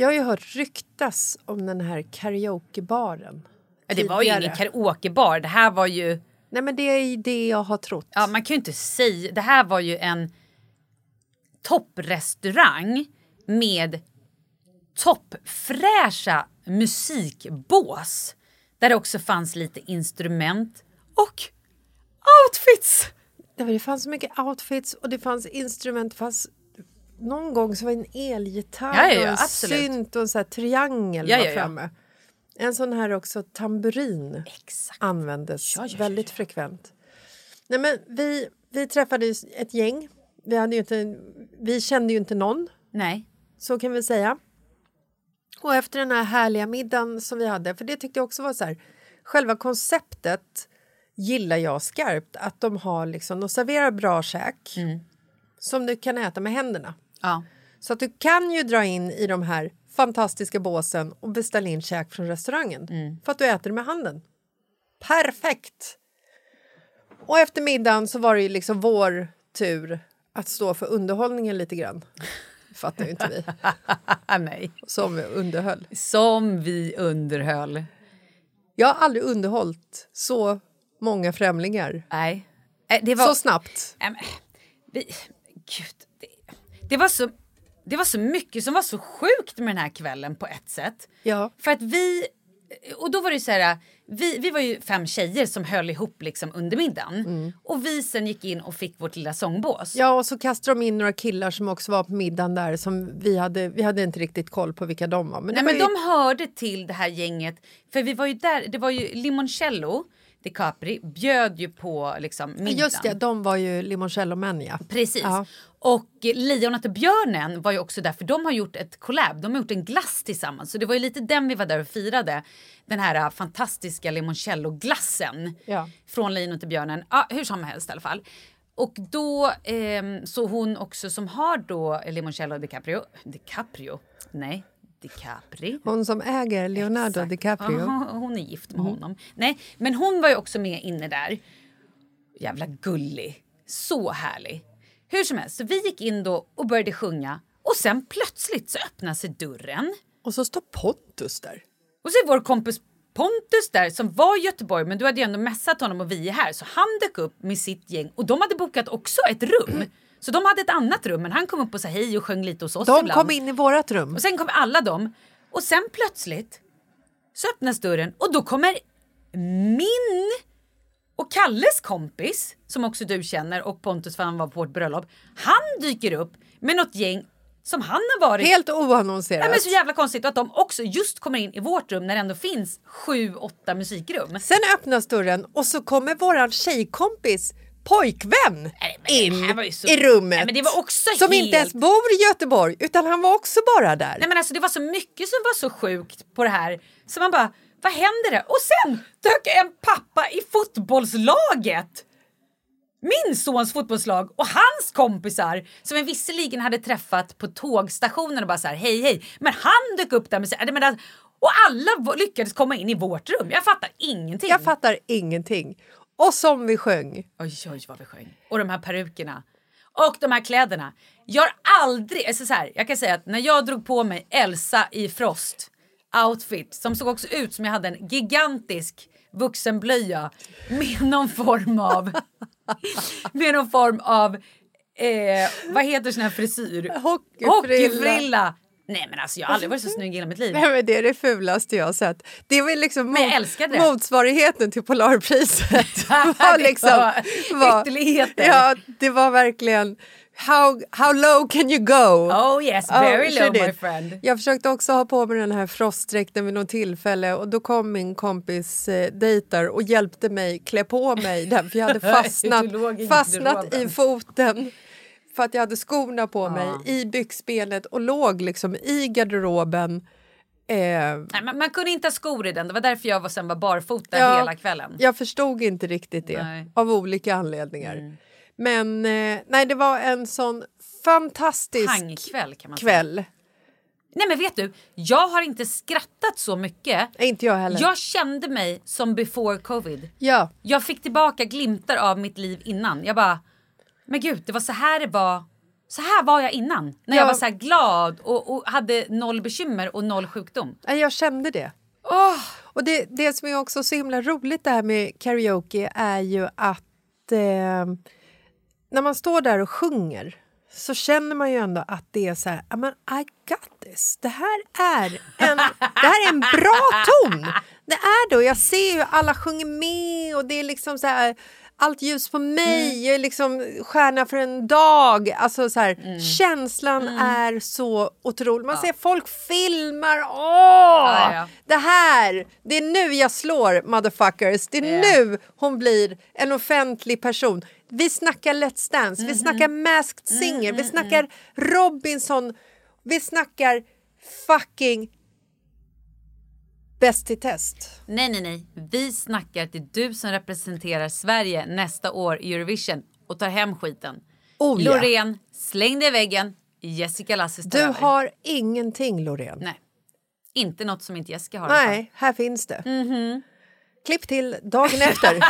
Jag har ju hört ryktas om den här karaokebaren. Ja, Det var ju ingen karaokebar. Det här var ju... Nej, men det är det jag har trott. Ja, man kan ju inte säga... Det här var ju en topprestaurang med toppfräscha musikbås. Där det också fanns lite instrument och outfits. Det fanns så mycket outfits och det fanns instrument. Det fanns någon gång så var en elgitarr Ja, ja, ja, och en absolut. synt och en så triangel Ja, var framme. En sån här också tamburin Exakt. användes väldigt frekvent. Nej, men vi, vi träffade ett gäng. Vi, hade inte, vi kände ju inte någon, Nej. så kan vi säga. Och efter den här härliga middagen som vi hade, för det tyckte jag också var så här, själva konceptet gillar jag skarpt, att de har liksom, de serverar bra käk som du kan äta med händerna. Ja. Så att du kan ju dra in i de här fantastiska båsen och beställa in käk från restaurangen för att du äter med handen. Perfekt! Och efter middagen så var det ju liksom vår tur att stå för underhållningen lite grann. fattar ju inte vi. Nej. Som vi underhöll. Som vi underhöll. Jag har aldrig underhållit så många främlingar Nej. Eh, Det var... så snabbt. Nej, men, vi, gud, det, var så, det var så mycket som var så sjukt med den här kvällen på ett sätt. Ja. För att vi... Och då var det så här... Vi, vi var ju fem tjejer som höll ihop liksom under middagen. Och vi sen gick in och fick vårt lilla sångbås. Ja, och så kastade de in några killar som också var på middagen där som vi hade, vi hade inte riktigt koll på vilka de var. Men Nej, var men ju, de hörde till det här gänget. För vi var ju där, det var ju Limoncello DiCapri bjöd ju på liksom middagen. Just det, de var ju limoncello-män ja. Precis. Ja. Och Lejonet och björnen var ju också där för de har gjort ett collab. De har gjort en glass tillsammans. Så det var ju lite den vi var där och firade. Den här äh, fantastiska limoncello-glassen Ja. från Lejonet och björnen. Ja, hur som helst i alla fall. Och då ehm, så hon också som har då Limoncello DiCaprio. DiCaprio? Nej, DiCapri. Hon som äger Leonardo Exakt. DiCaprio. Ja, hon är gift med honom. Nej, men hon var ju också med inne där. Jävla gullig. Så härlig. Hur som helst, så vi gick in då och började sjunga och sen plötsligt så öppnar sig dörren Och så står Pontus där. och så är vår kompis Pontus där som var i Göteborg men du hade ju ändå messat honom och vi är här så han dök upp med sitt gäng och de hade bokat också ett rum. Så de hade ett annat rum men han kom upp och sa hej och sjöng lite hos oss De ibland. kom in i vårt rum. Och sen kommer alla dem. Och sen plötsligt så öppnas dörren och då kommer min och Kalles kompis, som också du känner och Pontus för han var på vårt bröllop. Han dyker upp med något gäng som han har varit... Helt oannonserat. Nej, men så jävla konstigt att de också just kommer in i vårt rum när det ändå finns sju, åtta musikrum. Sen öppnas dörren och så kommer våran tjejkompis pojkvän Nej, in så- i rummet. Nej, som helt- inte ens bor i Göteborg utan han var också bara där. Nej men alltså det var så mycket som var så sjukt på det här. Så man bara, vad händer det? Och sen dök en pappa i fotbollslaget. Min sons fotbollslag och hans kompisar som vi visserligen hade träffat på tågstationen och bara så här hej hej. Men han dök upp där med sig. Alltså, och alla lyckades komma in i vårt rum. Jag fattar ingenting. Jag fattar ingenting. Och som vi sjöng. Oj, oj, vad vi sjöng. Och de här perukerna. Och de här kläderna. Jag har aldrig... Alltså så här, jag kan säga att när jag drog på mig Elsa i Frost outfit som såg också ut som jag hade en gigantisk vuxenblöja med någon form av... med någon form av... Eh, vad heter sån här frisyr? Hockeyfrilla. Hockeyfrilla. Nej men alltså jag har aldrig varit så snygg i hela mitt liv. Nej, men det är det fulaste jag har sett. Det var liksom jag mot- det. motsvarigheten till Polarpriset. Var liksom, var ytterligheter. Ja, det var verkligen how, how low can you go? Oh yes, very sure low my friend. Jag försökte också ha på mig den här frostdräkten vid något tillfälle och då kom min kompis eh, dejtar och hjälpte mig klä på mig den för jag hade fastnat, fastnat i foten för att jag hade skorna på mig i byxbenet och låg liksom i garderoben. Eh, Nej, man, man kunde inte ha skor i den. Det var därför jag var, sen var barfota Ja, hela kvällen. Jag förstod inte riktigt det Nej. Mm. av olika anledningar. Men eh, nej, det var en sån fantastisk Pangkväll kan man säga. kväll. Nej men vet du, jag har inte skrattat så mycket. Inte jag heller. Jag kände mig som before covid. Ja, Jag fick tillbaka glimtar av mitt liv innan. Jag bara, men gud det var så här det var. Så här var jag innan. När Ja. jag var så glad och, och hade noll bekymmer och noll sjukdom. jag kände det. Och det, det som är också så himla roligt det här med karaoke är ju att eh, när man står där och sjunger så känner man ju ändå att det är så här, "Ja, men I got this. Det här är en, det här är en bra ton. Det är det och jag ser ju alla sjunger med och det är liksom så här allt ljus på mig, jag är liksom stjärna för en dag. Alltså så här, Känslan är så otrolig. Man ser folk filmar. Åh! Ja, ja. Det här, det är nu jag slår motherfuckers. Det är Ja. nu hon blir en offentlig person. Vi snackar Let's Dance, vi snackar Masked Singer, vi snackar Robinson, vi snackar fucking Bäst i test. Nej, nej, nej. Vi snackar att det är du som representerar Sverige nästa år i Eurovision och tar hem skiten. Oh, ja. Loreen, släng dig i väggen. Jessica Lasses Du över. har ingenting, Loreen. Nej. Inte något som inte Jessica har. Nej, här finns det. Mhm. Klipp till dagen efter.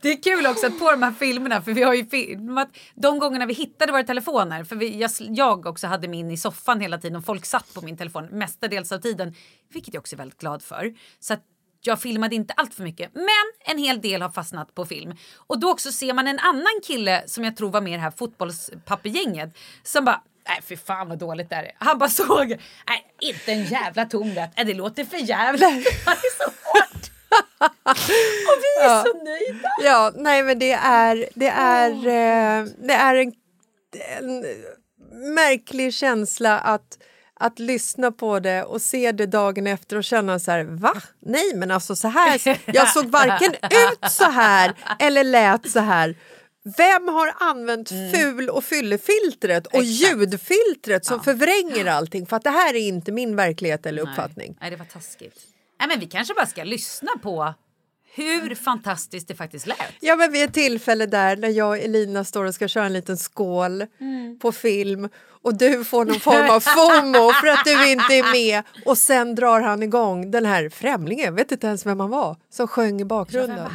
Det är kul också att på de här filmerna, för vi har ju filmat de gångerna vi hittade våra telefoner, för vi, jag, jag också hade min i soffan hela tiden och folk satt på min telefon mestadels av tiden, vilket jag också är väldigt glad för. Så att jag filmade inte allt för mycket, men en hel del har fastnat på film. Och då också ser man en annan kille som jag tror var med i det här fotbollspappegänget som bara Nej fy fan vad dåligt det är. Han bara såg, nej inte en jävla där. Nej, det låter för jävligt. Han är så hårt. Och vi är så nöjda. Ja, nej men det är, det är, eh, det är en, en märklig känsla att, att lyssna på det och se det dagen efter och känna så här, va? Nej men alltså så här, jag såg varken ut så här eller lät så här. Vem har använt ful och fyllefiltret och Mm. Exakt. ljudfiltret som förvränger allting? För att det här är inte min verklighet eller uppfattning. Nej, det var taskigt. Nej, men vi kanske bara ska lyssna på hur fantastiskt det faktiskt lät. Ja, men vid ett tillfälle där när jag och Elina står och ska köra en liten skål Mm. på film och du får någon form av FOMO för att du inte är med och sen drar han igång den här främlingen, jag vet inte ens vem han var, som sjöng i bakgrunden.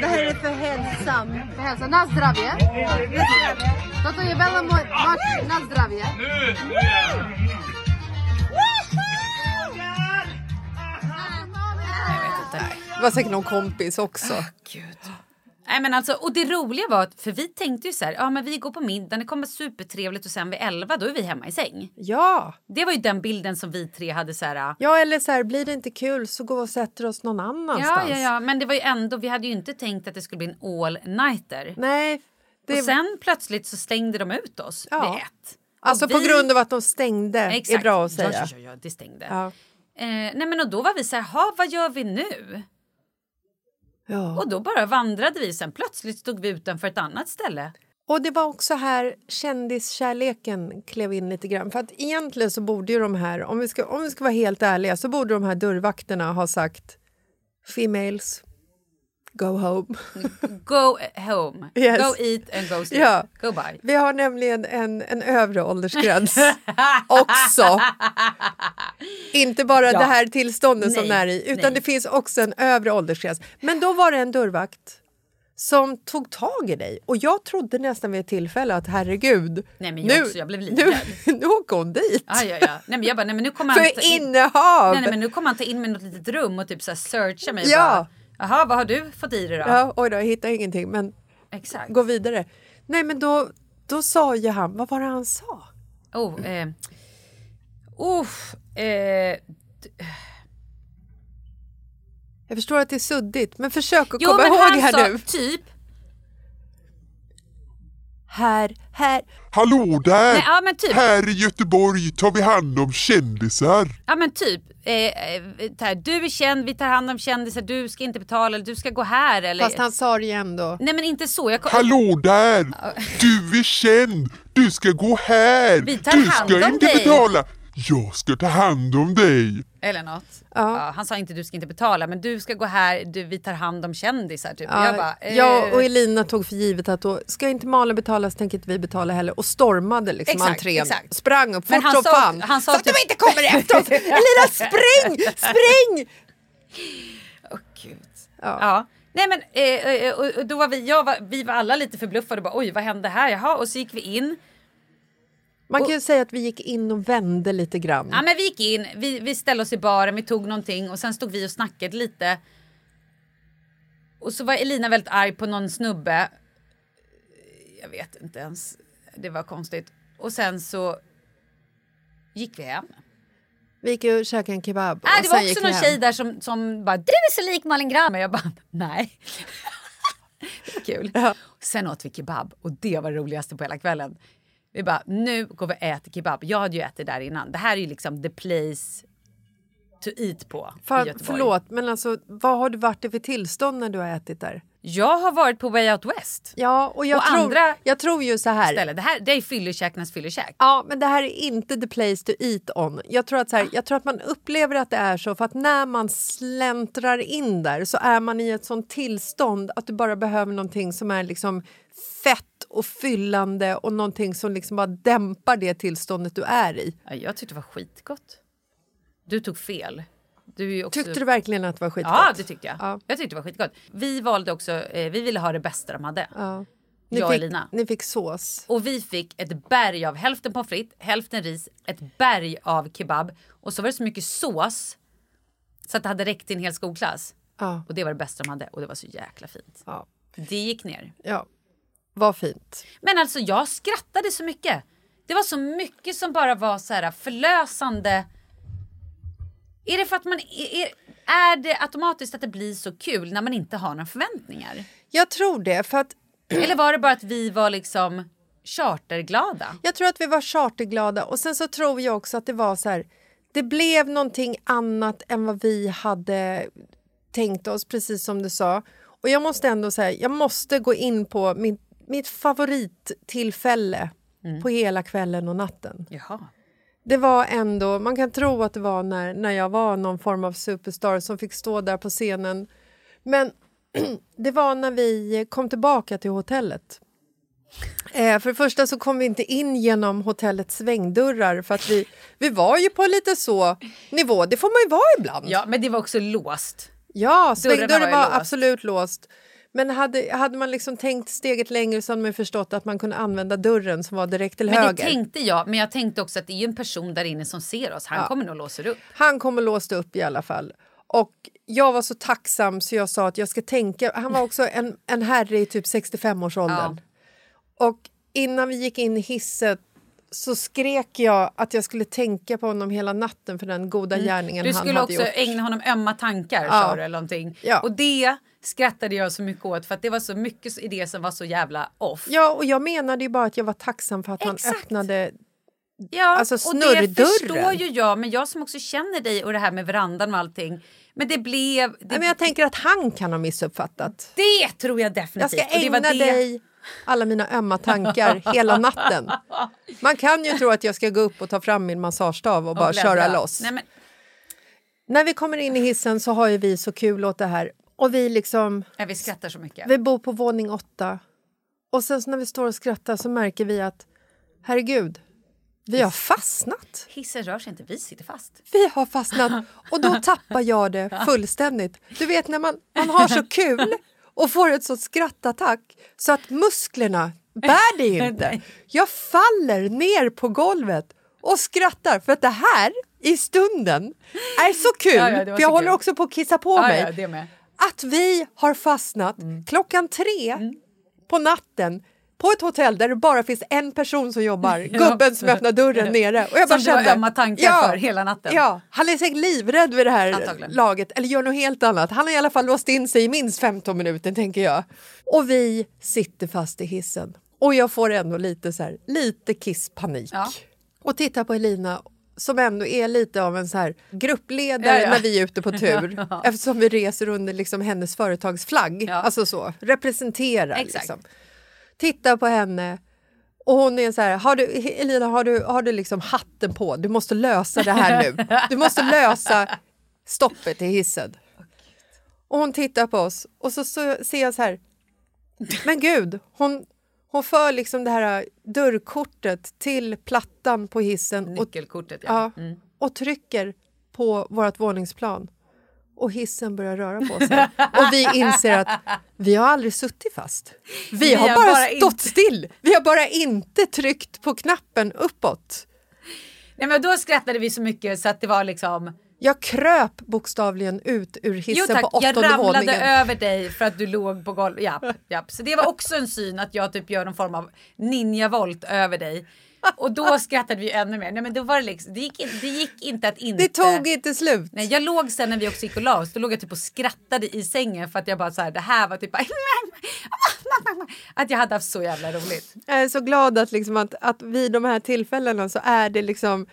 Det här är för hälsan. För hälsan. Zdravie. Toto je mo- moc na zdravie. Det var säkert någon kompis också. Gud. Nej, men alltså, och det roliga var att, för vi tänkte ju så här, ja men vi går på middag, det kommer supertrevligt och sen vid elva då är vi hemma i säng. Ja, Det var ju den bilden som vi tre hade så här. ja eller så här, blir det inte kul så gå och sätter oss någon annanstans. Ja, ja, ja, men det var ju ändå, vi hade ju inte tänkt att det skulle bli en all-nighter. Nej, det, Och sen plötsligt så stängde de ut oss Ja. vid ett. Alltså på vi- grund av att de stängde, är Exakt. bra att säga. Ja, ja, ja, ja det stängde. Ja. Eh, nej men och då var vi så här, "Ha, vad gör vi nu? Ja. Och då bara vandrade vi sen. Plötsligt stod vi utanför ett annat ställe. Och det var också här kändiskärleken klev in lite grann. För att egentligen så borde ju de här, om vi ska, om vi ska vara helt ärliga, så borde de här dörrvakterna ha sagt Females, go home. Go home. Yes. Go eat and go sleep. Ja. Go by. Vi har nämligen en, en övre åldersgräns också. Inte bara Ja. det här tillståndet som Nej, det är i, utan nej. det finns också en övre åldersgräns. Men då var det en dörrvakt som tog tag i dig och jag trodde nästan vid ett tillfälle att herregud, Nej, men jag också, jag blev nu, livrädd. nu åker hon dit. Ah, ja, ja. Nej, men jag bara, nej, men nu kommer han ta För in, innehav! nej, nej, men nu kommer han ta in mig i något litet rum och typ så här searcha mig. Ja. Bara, Jaha, vad har du fått i dig då? Ja, oj då, jag hittar ingenting men Exakt. gå vidare. Nej men då, då sa ju han, vad var det han sa? Oh, eh. Oh, eh. Jag förstår att det är suddigt men försök att Jo, komma men ihåg han här sa nu. typ. Här, här. Hallå där! Nej, ja, men typ. Här i Göteborg tar vi hand om kändisar. Ja men typ. Eh, eh, här, du är känd, vi tar hand om kändisar, du ska inte betala eller du ska gå här eller... Fast han sa det ju ändå. Nej men inte så. Jag. Hallå där! Du är känd! Du ska gå här! Vi tar du hand ska om inte dig. betala! Jag ska ta hand om dig! Eller något. Ja. Han sa inte du ska inte betala men du ska gå här, du, vi tar hand om kändisar typ. Ja, jag bara, eh, jag och Elina tog för givet att då ska inte Malin betala så tänker inte vi betala heller och stormade liksom Exakt, entrén. exakt. Sprang upp fort som fan. han sa så att typ- de inte kommer efter oss! Elina spring! Spring! Åh gud. Ja. Ja. Nej men eh, eh, då var vi, jag var, vi var alla lite förbluffade och bara oj vad hände här? Jaha och så gick vi in. Man kan ju säga att vi gick in och vände lite grann. Ja men vi gick in, vi, vi ställde oss i baren, vi tog någonting och sen stod vi och snackade lite. Och så var Elina väldigt arg på någon snubbe. Jag vet inte ens, det var konstigt. Och sen så gick vi hem. Vi gick och käkade en kebab. Och det var också någon hem. tjej där som, som bara du är så lik Malin Gram. Och jag bara nej. det var kul. Ja. Sen åt vi kebab och det var det roligaste på hela kvällen. Vi bara nu går vi och äter kebab. Jag hade ju ätit där innan. Det här är ju liksom the place to eat på i För, Göteborg. förlåt, men alltså vad har du varit i för tillstånd när du har ätit där? Jag har varit på Way Out West. Ja, och jag, Och tror, andra jag tror ju så här. Ställe. Det här det är fyllekäkarnas fyllekäk. Ja, men det här är inte the place to eat on. Jag tror, att så här, jag tror att man upplever att det är så för att när man släntrar in där så är man i ett sånt tillstånd att du bara behöver någonting som är liksom fett och fyllande och någonting som liksom bara dämpar det tillståndet du är i. Ja, jag tyckte det var skitgott. Du tog fel. Du också... Tyckte du verkligen att det var skitgott? Ja, det tyckte jag. Ja. Jag tyckte det var skitgott. Vi valde också, eh, vi ville ha det bästa de hade. Ja. Ni, Jag och fick, Elina. ni fick sås. Och vi fick ett berg av hälften pommes frites, hälften ris, ett berg av kebab och så var det så mycket sås så att det hade räckt till en hel skolklass. Ja. Och det var det bästa de hade och det var så jäkla fint. Ja. Det gick ner. ja, vad fint. Men alltså jag skrattade så mycket. Det var så mycket som bara var så här förlösande. Är det för att man är, är det automatiskt att det blir så kul när man inte har några förväntningar? Jag tror det, för att Eller var det bara att vi var liksom charterglada? Jag tror att vi var charterglada och sen så tror jag också att det var så här. Det blev någonting annat än vad vi hade tänkt oss, precis som du sa. Och jag måste ändå säga, jag måste gå in på mitt, mitt favorittillfälle på hela kvällen och natten. Jaha. Det var ändå, man kan tro att det var när, när jag var någon form av superstar som fick stå där på scenen. Men det var när vi kom tillbaka till hotellet. Eh, för det första så kom vi inte in genom hotellets svängdörrar för att vi, vi var ju på lite så nivå, det får man ju vara ibland. Ja, men det var också låst. Ja, svängdörren var var, låst. absolut låst. Men hade, hade man liksom tänkt steget längre så hade man förstått att man kunde använda dörren som var direkt till Men höger. det tänkte jag, men jag tänkte också att det är en person där inne som ser oss. Han Ja. kommer nog låsa upp. Han kom och låste upp i alla fall. Och jag var så tacksam så jag sa att jag ska tänka... Han var också en, en herre i typ 65-årsåldern. Och innan vi gick in i hissen så skrek jag att jag skulle tänka på honom hela natten för den goda gärningen Du han skulle hade också gjort. ägna honom ömma tankar, Ja. sa du eller någonting. Ja. Och det skrattade jag så mycket åt för att det var så mycket i det som var så jävla off. Ja, och jag menade ju bara att jag var tacksam för att han Exakt. öppnade... Ja, Alltså, och det förstår ju jag, men jag som också känner dig och det här med verandan och allting. Men det blev... Det, Nej, men jag tänker att han kan ha missuppfattat. det tror jag Jag definitivt. ska det var ägna det- dig alla mina ömma tankar hela natten. Man kan ju tro att jag ska gå upp och ta fram min massagestav och, bara bläddra. köra loss. Nej, men, När vi kommer in i hissen så har ju vi så kul åt det här. Och vi liksom, ja, vi skrattar så mycket. vi bor på våning åtta. Och sen när vi står och skrattar så märker vi att herregud, vi har fastnat. Hissen rör sig inte, vi sitter fast. Vi har fastnat och då tappar jag det fullständigt. Du vet när man, man har så kul och får ett sånt skrattattack så att musklerna bär det inte. Jag faller ner på golvet och skrattar för att det här i stunden är så kul. Ja, ja, för jag håller kul. också på att kissa på Ja, mig. Att vi har fastnat Mm. klockan tre på natten på ett hotell där det bara finns en person som jobbar, gubben som öppnar dörren nere. Och jag bara Som du har kände, ömma tankar för hela natten. Ja, han är säkert livrädd vid det här Antagligen. laget, eller gör något helt annat. Han har i alla fall låst in sig i minst 15 minuter, tänker jag. Och vi sitter fast i hissen. Och jag får ändå lite, så här, lite kisspanik. Ja. Och tittar på Elina som ändå är lite av en så här gruppledare Ja, ja. när vi är ute på tur eftersom vi reser under liksom hennes företagsflagg. Ja. Alltså så, representerar. Exakt. Liksom. Tittar på henne och hon är så här, har du, Elina har du, har du liksom hatten på? Du måste lösa det här nu. Du måste lösa stoppet i hissen. Och hon tittar på oss och så, så ser jag så här, men gud, hon, hon för liksom det här dörrkortet till plattan på hissen och, Nyckelkortet, ja. ja, och trycker på vårt våningsplan. Och hissen börjar röra på sig. Och vi inser att vi har aldrig suttit fast. Vi, har, bara, stått inte- still. Vi har bara inte tryckt på knappen uppåt. Nej, men då skrattade vi så mycket så att det var liksom... Jag kröp bokstavligen ut ur Jo hissen tack, på jag åttonde ramlade våningen. över dig för att du låg på golvet. Japp, japp. Så det var också en syn att jag typ gör någon form av ninjavolt över dig. Och då skrattade vi ännu mer. Nej, men då var det, liksom, det, gick, in- det gick inte att inte... Det tog inte slut. Nej, jag låg sen när vi också gick och la oss, då låg jag typ och skrattade i sängen för att jag bara så här, det här var typ bara... Att jag hade haft så jävla roligt. Jag är så glad att, liksom att, att vid de här tillfällena så är det liksom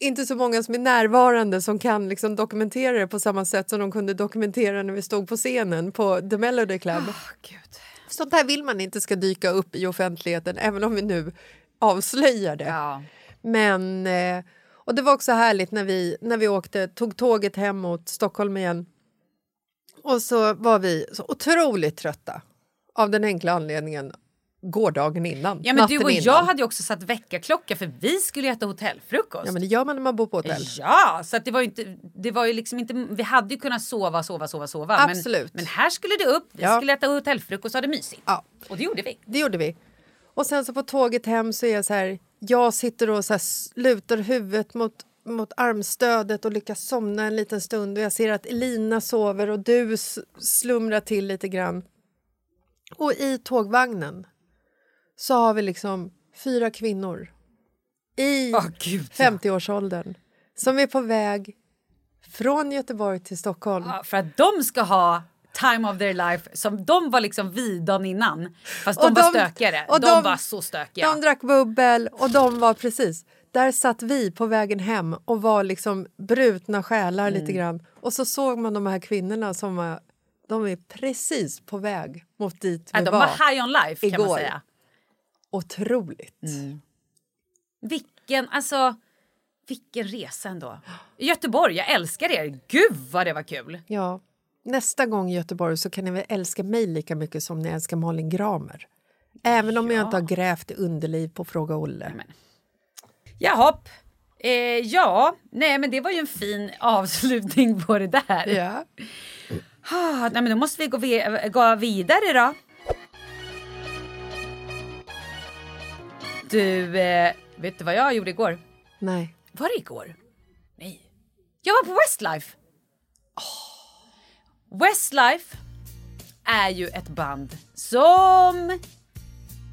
inte så många som är närvarande som kan liksom dokumentera det på samma sätt som de kunde dokumentera när vi stod på scenen på The Melody Club. Sånt här vill man inte ska dyka upp i offentligheten, även om vi nu avslöjar det. Ja. Men, eh, och det var också härligt när vi, när vi åkte, tog tåget hem mot Stockholm igen. Och så var vi så otroligt trötta av den enkla anledningen gårdagen innan. Ja, men du och innan. jag hade också satt väckarklocka för vi skulle äta hotellfrukost. Ja, men det gör man när man bor på hotell. Ja, så att det var ju inte, det var ju liksom inte, vi hade ju kunnat sova, sova, sova, sova. Absolut. Men, men här skulle det upp, vi Ja. skulle äta hotellfrukost och ha det mysigt. Ja. Och det gjorde vi. Det gjorde vi. Och sen så på tåget hem så är jag så här, jag sitter och så här lutar huvudet mot, mot armstödet och lyckas somna en liten stund och jag ser att Elina sover och du slumrar till lite grann. Och i tågvagnen så har vi liksom fyra kvinnor i ja. 50-årsåldern som är på väg från Göteborg till Stockholm. Ja, för att de ska ha time of their life som de var liksom vid dagen innan. Fast de, Och var de- stökigare. och de, de- var så stökiga. De drack bubbel och de var precis... Där satt vi på vägen hem och var liksom brutna själar lite Mm. grann. Och så såg man de här kvinnorna som var, de är precis på väg mot dit vi ja, de var. var high on life kan man igår. säga. Otroligt. Vilken, alltså, vilken resa ändå. Göteborg, jag älskar er. Gud vad det var kul. Ja. Nästa gång i Göteborg så kan ni väl älska mig lika mycket som ni älskar Malin Gramer. Även om jag inte har grävt i underliv på Fråga Olle. Jaha. Eh, ja, nej men det var ju en fin avslutning på det där. Ja. Ah, nej, men då måste vi gå, vi- gå vidare då. Du, eh, vet du vad jag gjorde igår? Nej. Var det igår? Nej. Jag var på Westlife. Oh. Westlife är ju ett band som...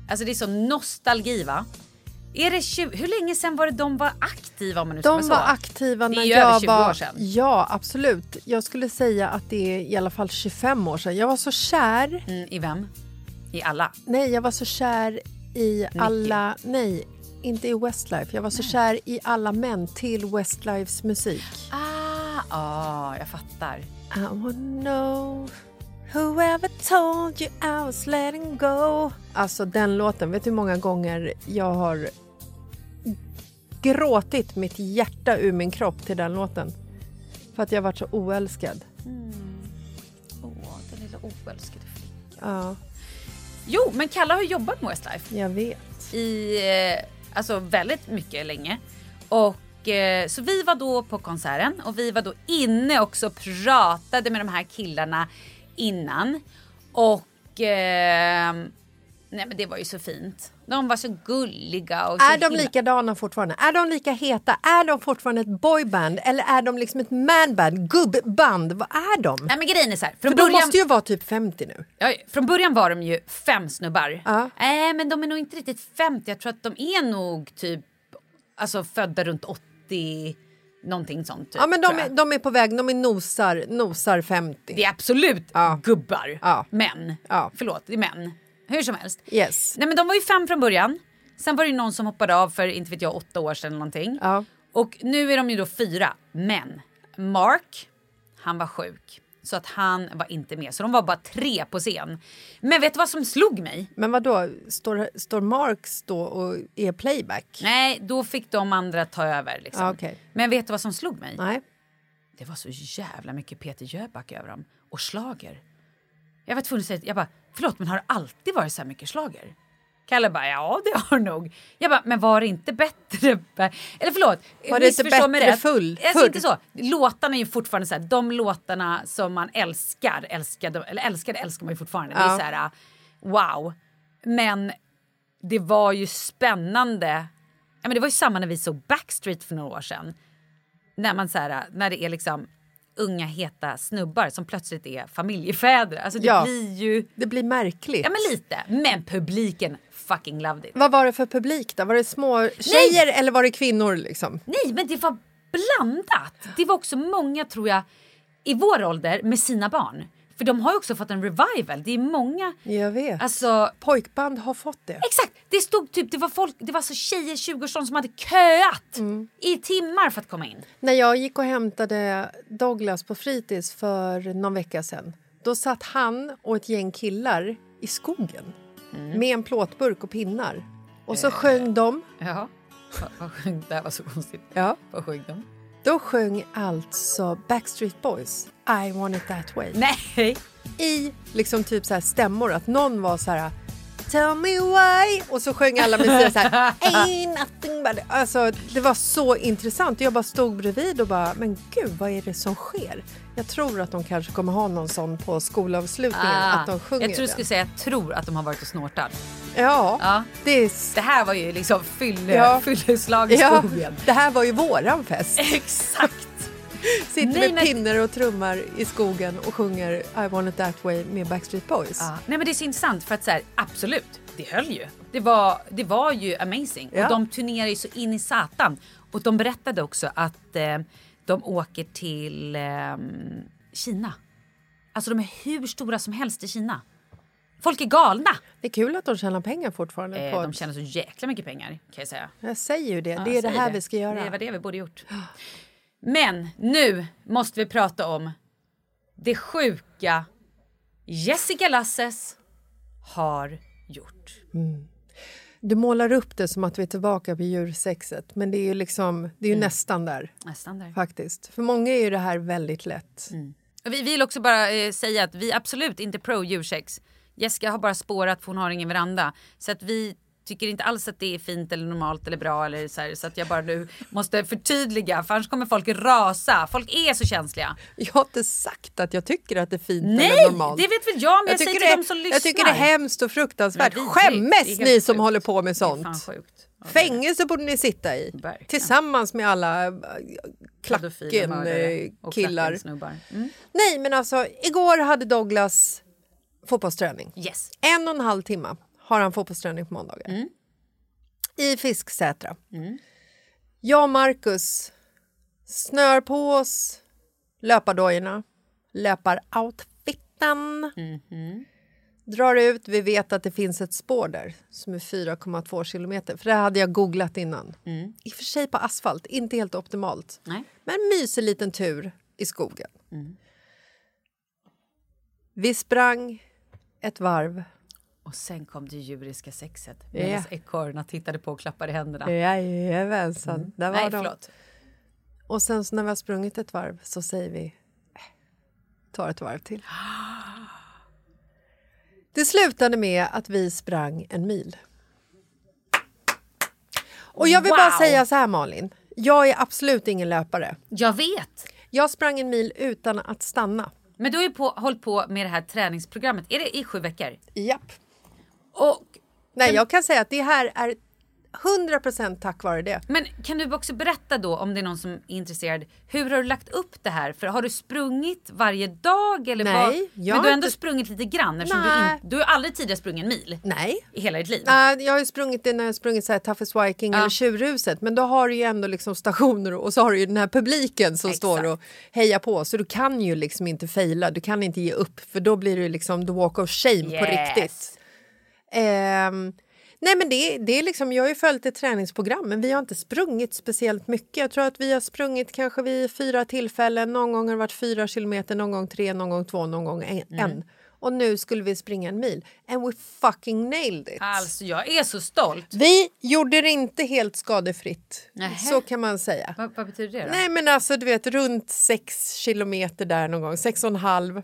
Alltså det är så nostalgi va? Är det 20, hur länge sedan var det de var aktiva om man nu ska De var så? aktiva när jag över 20 var... år sedan. Ja, absolut. Jag skulle säga att det är i alla fall 25 år sedan. Jag var så kär. Mm, I vem? I alla? Nej, jag var så kär i alla... Nej, inte i Westlife. Jag var så kär i alla män till Westlifes musik. Ah, ah, jag fattar. I wanna know whoever told you I was letting go. Alltså den låten, vet du hur många gånger jag har gråtit mitt hjärta ur min kropp till den låten? För att jag varit så oälskad. Åh, den lilla oälskade flickan. Ja, Jo, men Kalle har jobbat med Westlife. jag vet. i eh, alltså väldigt mycket länge. Och eh, så vi var då på konserten och vi var då inne också och pratade med de här killarna innan. Och eh, nej men det var ju så fint. De var så gulliga och så Är de himla- likadana fortfarande? Är de lika heta? Är de fortfarande ett boyband? Eller är de liksom ett manband? Gubbband? Vad är de? Nej men grejen är så här, För från de början, måste ju vara typ 50 nu. ja, från början var de ju fem snubbar. Nej men de är nog inte riktigt 50, jag tror att de är nog typ alltså födda runt 80, någonting sånt. Typ, Ja, men de är, de är på väg, de är nosar, nosar 50. Det är absolut Ja. gubbar. Ja. Män. Ja. Förlåt, det är män. Hur som helst. Yes. Nej men de var ju fem från början. Sen var det ju någon som hoppade av för inte vet jag åtta år sedan eller någonting. Ja. Och nu är de ju då fyra. Men Mark, han var sjuk. Så att han var inte med. Så de var bara tre på scen. Men vet du vad som slog mig? Men vad då står, står Marx då och är playback? Nej, då fick de andra ta över. Liksom. Ja, okej. Men vet du vad som slog mig? Nej. Det var så jävla mycket Peter Jöback över dem. Och slager. Jag var tvungen att säga, jag bara, förlåt men har det alltid varit så här mycket slager? Kalle bara, ja det har nog. Jag bara, men var det inte bättre? Eller förlåt, Var det inte missförstå mig bättre rätt. full- Alltså inte så. Låtarna är ju fortfarande så här, de låtarna som man älskar, älskade, eller älskade älskar man ju fortfarande. Det är Ja. så här, wow. Men det var ju spännande. Ja, men det var ju samma när vi såg Backstreet för några år sedan. När, man så här, när det är liksom unga heta snubbar som plötsligt är familjefäder. Alltså det Ja. blir ju... Det blir märkligt. Ja men lite. Men publiken fucking loved it. Vad var det för publik då? Var det små tjejer eller var det kvinnor liksom? Nej men det var blandat. Det var också många tror jag i vår ålder med sina barn. För de har ju också fått en revival. Det är många... Jag vet. Alltså, Pojkband har fått det. exakt! Det stod typ, det var folk, det var så tjejer i 20-årsåldern som hade köat Mm. i timmar för att komma in. När jag gick och hämtade Douglas på fritids för någon vecka sedan då satt han och ett gäng killar i skogen med en plåtburk och pinnar. Och så sjöng de. Ja. Vad- vad sjöng- Det här var så konstigt. Ja. Vad sjöng de? Då sjöng alltså Backstreet Boys I want it that way. Nej! I liksom typ så här stämmor, att någon var så här Tell me why och så sjöng alla med så här Ain't nothing but Alltså det var så intressant. Jag bara stod bredvid och bara men gud vad är det som sker? Jag tror att de kanske kommer ha någon sån på skolavslutningen att de sjunger Ah, jag tror du skulle säga jag tror att de har varit och snortat. Ja, Ja. det är Det här var ju liksom fylle, Ja. fylleslag i Ja, skogen. det här var ju våran fest. Exakt! Sitter Nej, med men- pinnar och trummar i skogen och sjunger I want it that way med Backstreet Boys. Ja. Nej men det är så intressant för att så här, absolut, det höll ju. Det var, det var ju amazing. Ja. Och de turnerar ju så in i satan. Och de berättade också att eh, de åker till eh, Kina. Alltså de är hur stora som helst i Kina. Folk är galna. Det är kul att de tjänar pengar fortfarande. Eh, de tjänar så jäkla mycket pengar kan jag säga. Jag säger ju det, Ja, det är det här vi ska göra. Det var det vi borde gjort. Men nu måste vi prata om det sjuka Jessica Lasses har gjort. Du målar upp det som att vi är tillbaka på djursexet men det är ju liksom, det är ju nästan där Nästan där. faktiskt. För många är ju det här väldigt lätt. Och Vi vill också bara eh, säga att vi är absolut inte pro djursex. Jessica har bara spårat för hon har ingen veranda. Så att vi tycker inte alls att det är fint eller normalt eller bra eller så här, Så att jag bara nu måste förtydliga för annars kommer folk rasa. Folk är så känsliga. Jag har inte sagt att jag tycker att det är fint eller Nej, normalt. det vet väl jag men jag, säger tycker till det, de som lyssnar. jag tycker det är hemskt och fruktansvärt. Är Skämmes ni som sjukt. håller på med sånt. Fängelse borde ni sitta i. Verkligen. Tillsammans med alla och klacken-killar. klackensnubbar. Mm. Nej men alltså, igår hade Douglas fotbollsträning. Yes. En och en halv timme har han fotbollsträning på måndagar. Mm. I Fisksätra. Jag och Marcus snör på oss löpardojorna, löparoutfiten. Mhm. Drar ut, vi vet att det finns ett spår där som är 4,2 kilometer. För det hade jag googlat innan. Mm. I och för sig på asfalt, inte helt optimalt. Nej. Men en mysig liten tur i skogen. Mm. Vi sprang ett varv. Och sen kom det djuriska sexet. Medan ekorrarna tittade på och klappade händerna. Jajamensan, där var Nej, de. förlåt. Och sen så när vi har sprungit ett varv så säger vi "Äh, tar ett varv till. Det slutade med att vi sprang en mil. Och jag vill bara Wow. säga så här Malin, jag är absolut ingen löpare. Jag vet. Jag sprang en mil utan att stanna. Men du har ju på, hållit på med det här träningsprogrammet. Är det i sju veckor? Japp. Och, Nej, jag kan säga att det här är 100% tack vare det. men kan du också berätta då om det är någon som är intresserad. Hur har du lagt upp det här? För har du sprungit varje dag? Eller Nej, vad? jag Men du har ändå inte- sprungit lite grann eftersom du, Nej. in, du har aldrig tidigare sprungit en mil Nej. i hela ditt liv. Nej, jag har ju sprungit det när jag har sprungit så här Toughest Viking Ja. eller Tjurhuset men då har du ju ändå liksom stationer och så har du ju den här publiken som Exakt. står och hejar på så du kan ju liksom inte fejla, du kan inte ge upp för då blir det liksom the walk of shame på Yes. riktigt. Ehm, nej men det, det är liksom, jag har ju följt ett träningsprogram men vi har inte sprungit speciellt mycket. Jag tror att vi har sprungit kanske vid fyra tillfällen, någon gång har det varit fyra kilometer, någon gång tre, någon gång två, någon gång en. Mm. Och nu skulle vi springa en mil. And we fucking nailed it. Alltså jag är så stolt. Vi gjorde det inte helt skadefritt. Nähä. Så kan man säga. Vad, vad betyder det då? Nej men alltså du vet runt sex kilometer där någon gång, sex och en halv.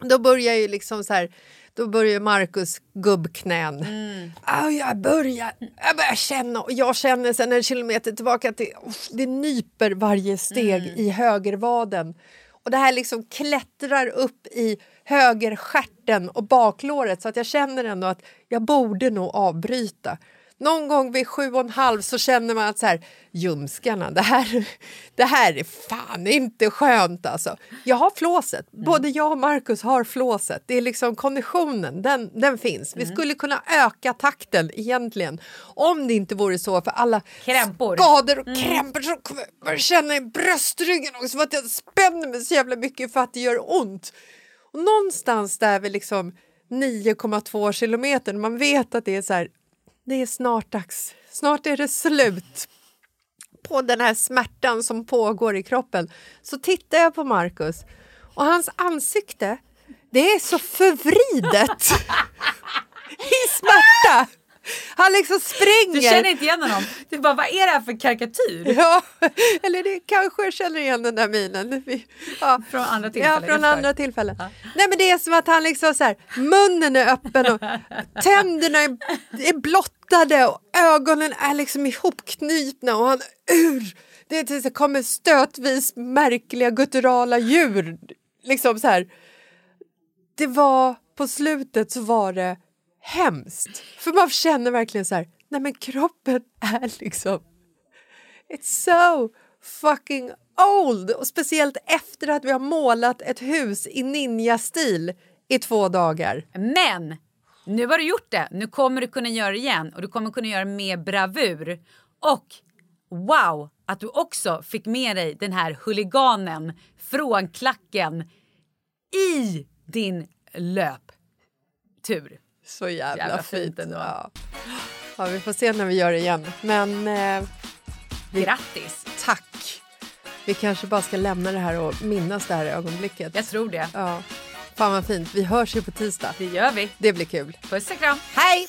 Då börjar ju liksom så här, då börjar Markus gubbknän. Mm. Ah, jag, börjar, jag börjar känna och jag känner sen en kilometer tillbaka att det, uff, det nyper varje steg Mm. i högervaden. Och det här liksom klättrar upp i högerstjärten och baklåret så att jag känner ändå att jag borde nog avbryta. Någon gång vid sju och en halv så känner man att så här, ljumskarna, det här, det här är fan inte skönt alltså. Jag har flåset, både jag och Marcus har flåset. Det är liksom konditionen, den, den finns. Vi skulle kunna öka takten egentligen om det inte vore så för alla Krämpor. skador och krämpor som jag känna i bröstryggen också för att jag spänner mig så jävla mycket för att det gör ont. Och någonstans där vid liksom 9,2 kilometer, man vet att det är så här, det är snart dags, snart är det slut på den här smärtan som pågår i kroppen. Så tittar jag på Marcus och hans ansikte, det är så förvridet i smärta. Han liksom springer. Du känner inte igen honom? Du bara, vad är det här för karikatyr? Ja, eller det kanske jag känner igen den där minen. Ja. Från andra tillfällen. Ja, från andra tillfällen. Nej, men det är som att han liksom så här, munnen är öppen och tänderna är, är blottade och ögonen är liksom ihopknutna och han ur. Det, det kommer stötvis märkliga gutturala djur. Liksom så här. Det var på slutet så var det hemskt. För man känner verkligen så här, nej men kroppen är liksom It's so fucking old! Och speciellt efter att vi har målat ett hus i ninja-stil i två dagar. Men nu har du gjort det. Nu kommer du kunna göra det igen och du kommer kunna göra det med bravur. Och wow, att du också fick med dig den här huliganen från klacken i din löptur. Så jävla, Jävla fint. fint. Ja. ja, vi får se när vi gör det igen. Men eh, Grattis! tack! Vi kanske bara ska lämna det här och minnas det här ögonblicket. Jag tror det. Ja. Fan vad fint. Vi hörs ju på tisdag. Det gör vi. Det blir kul. Puss och kram. Hej!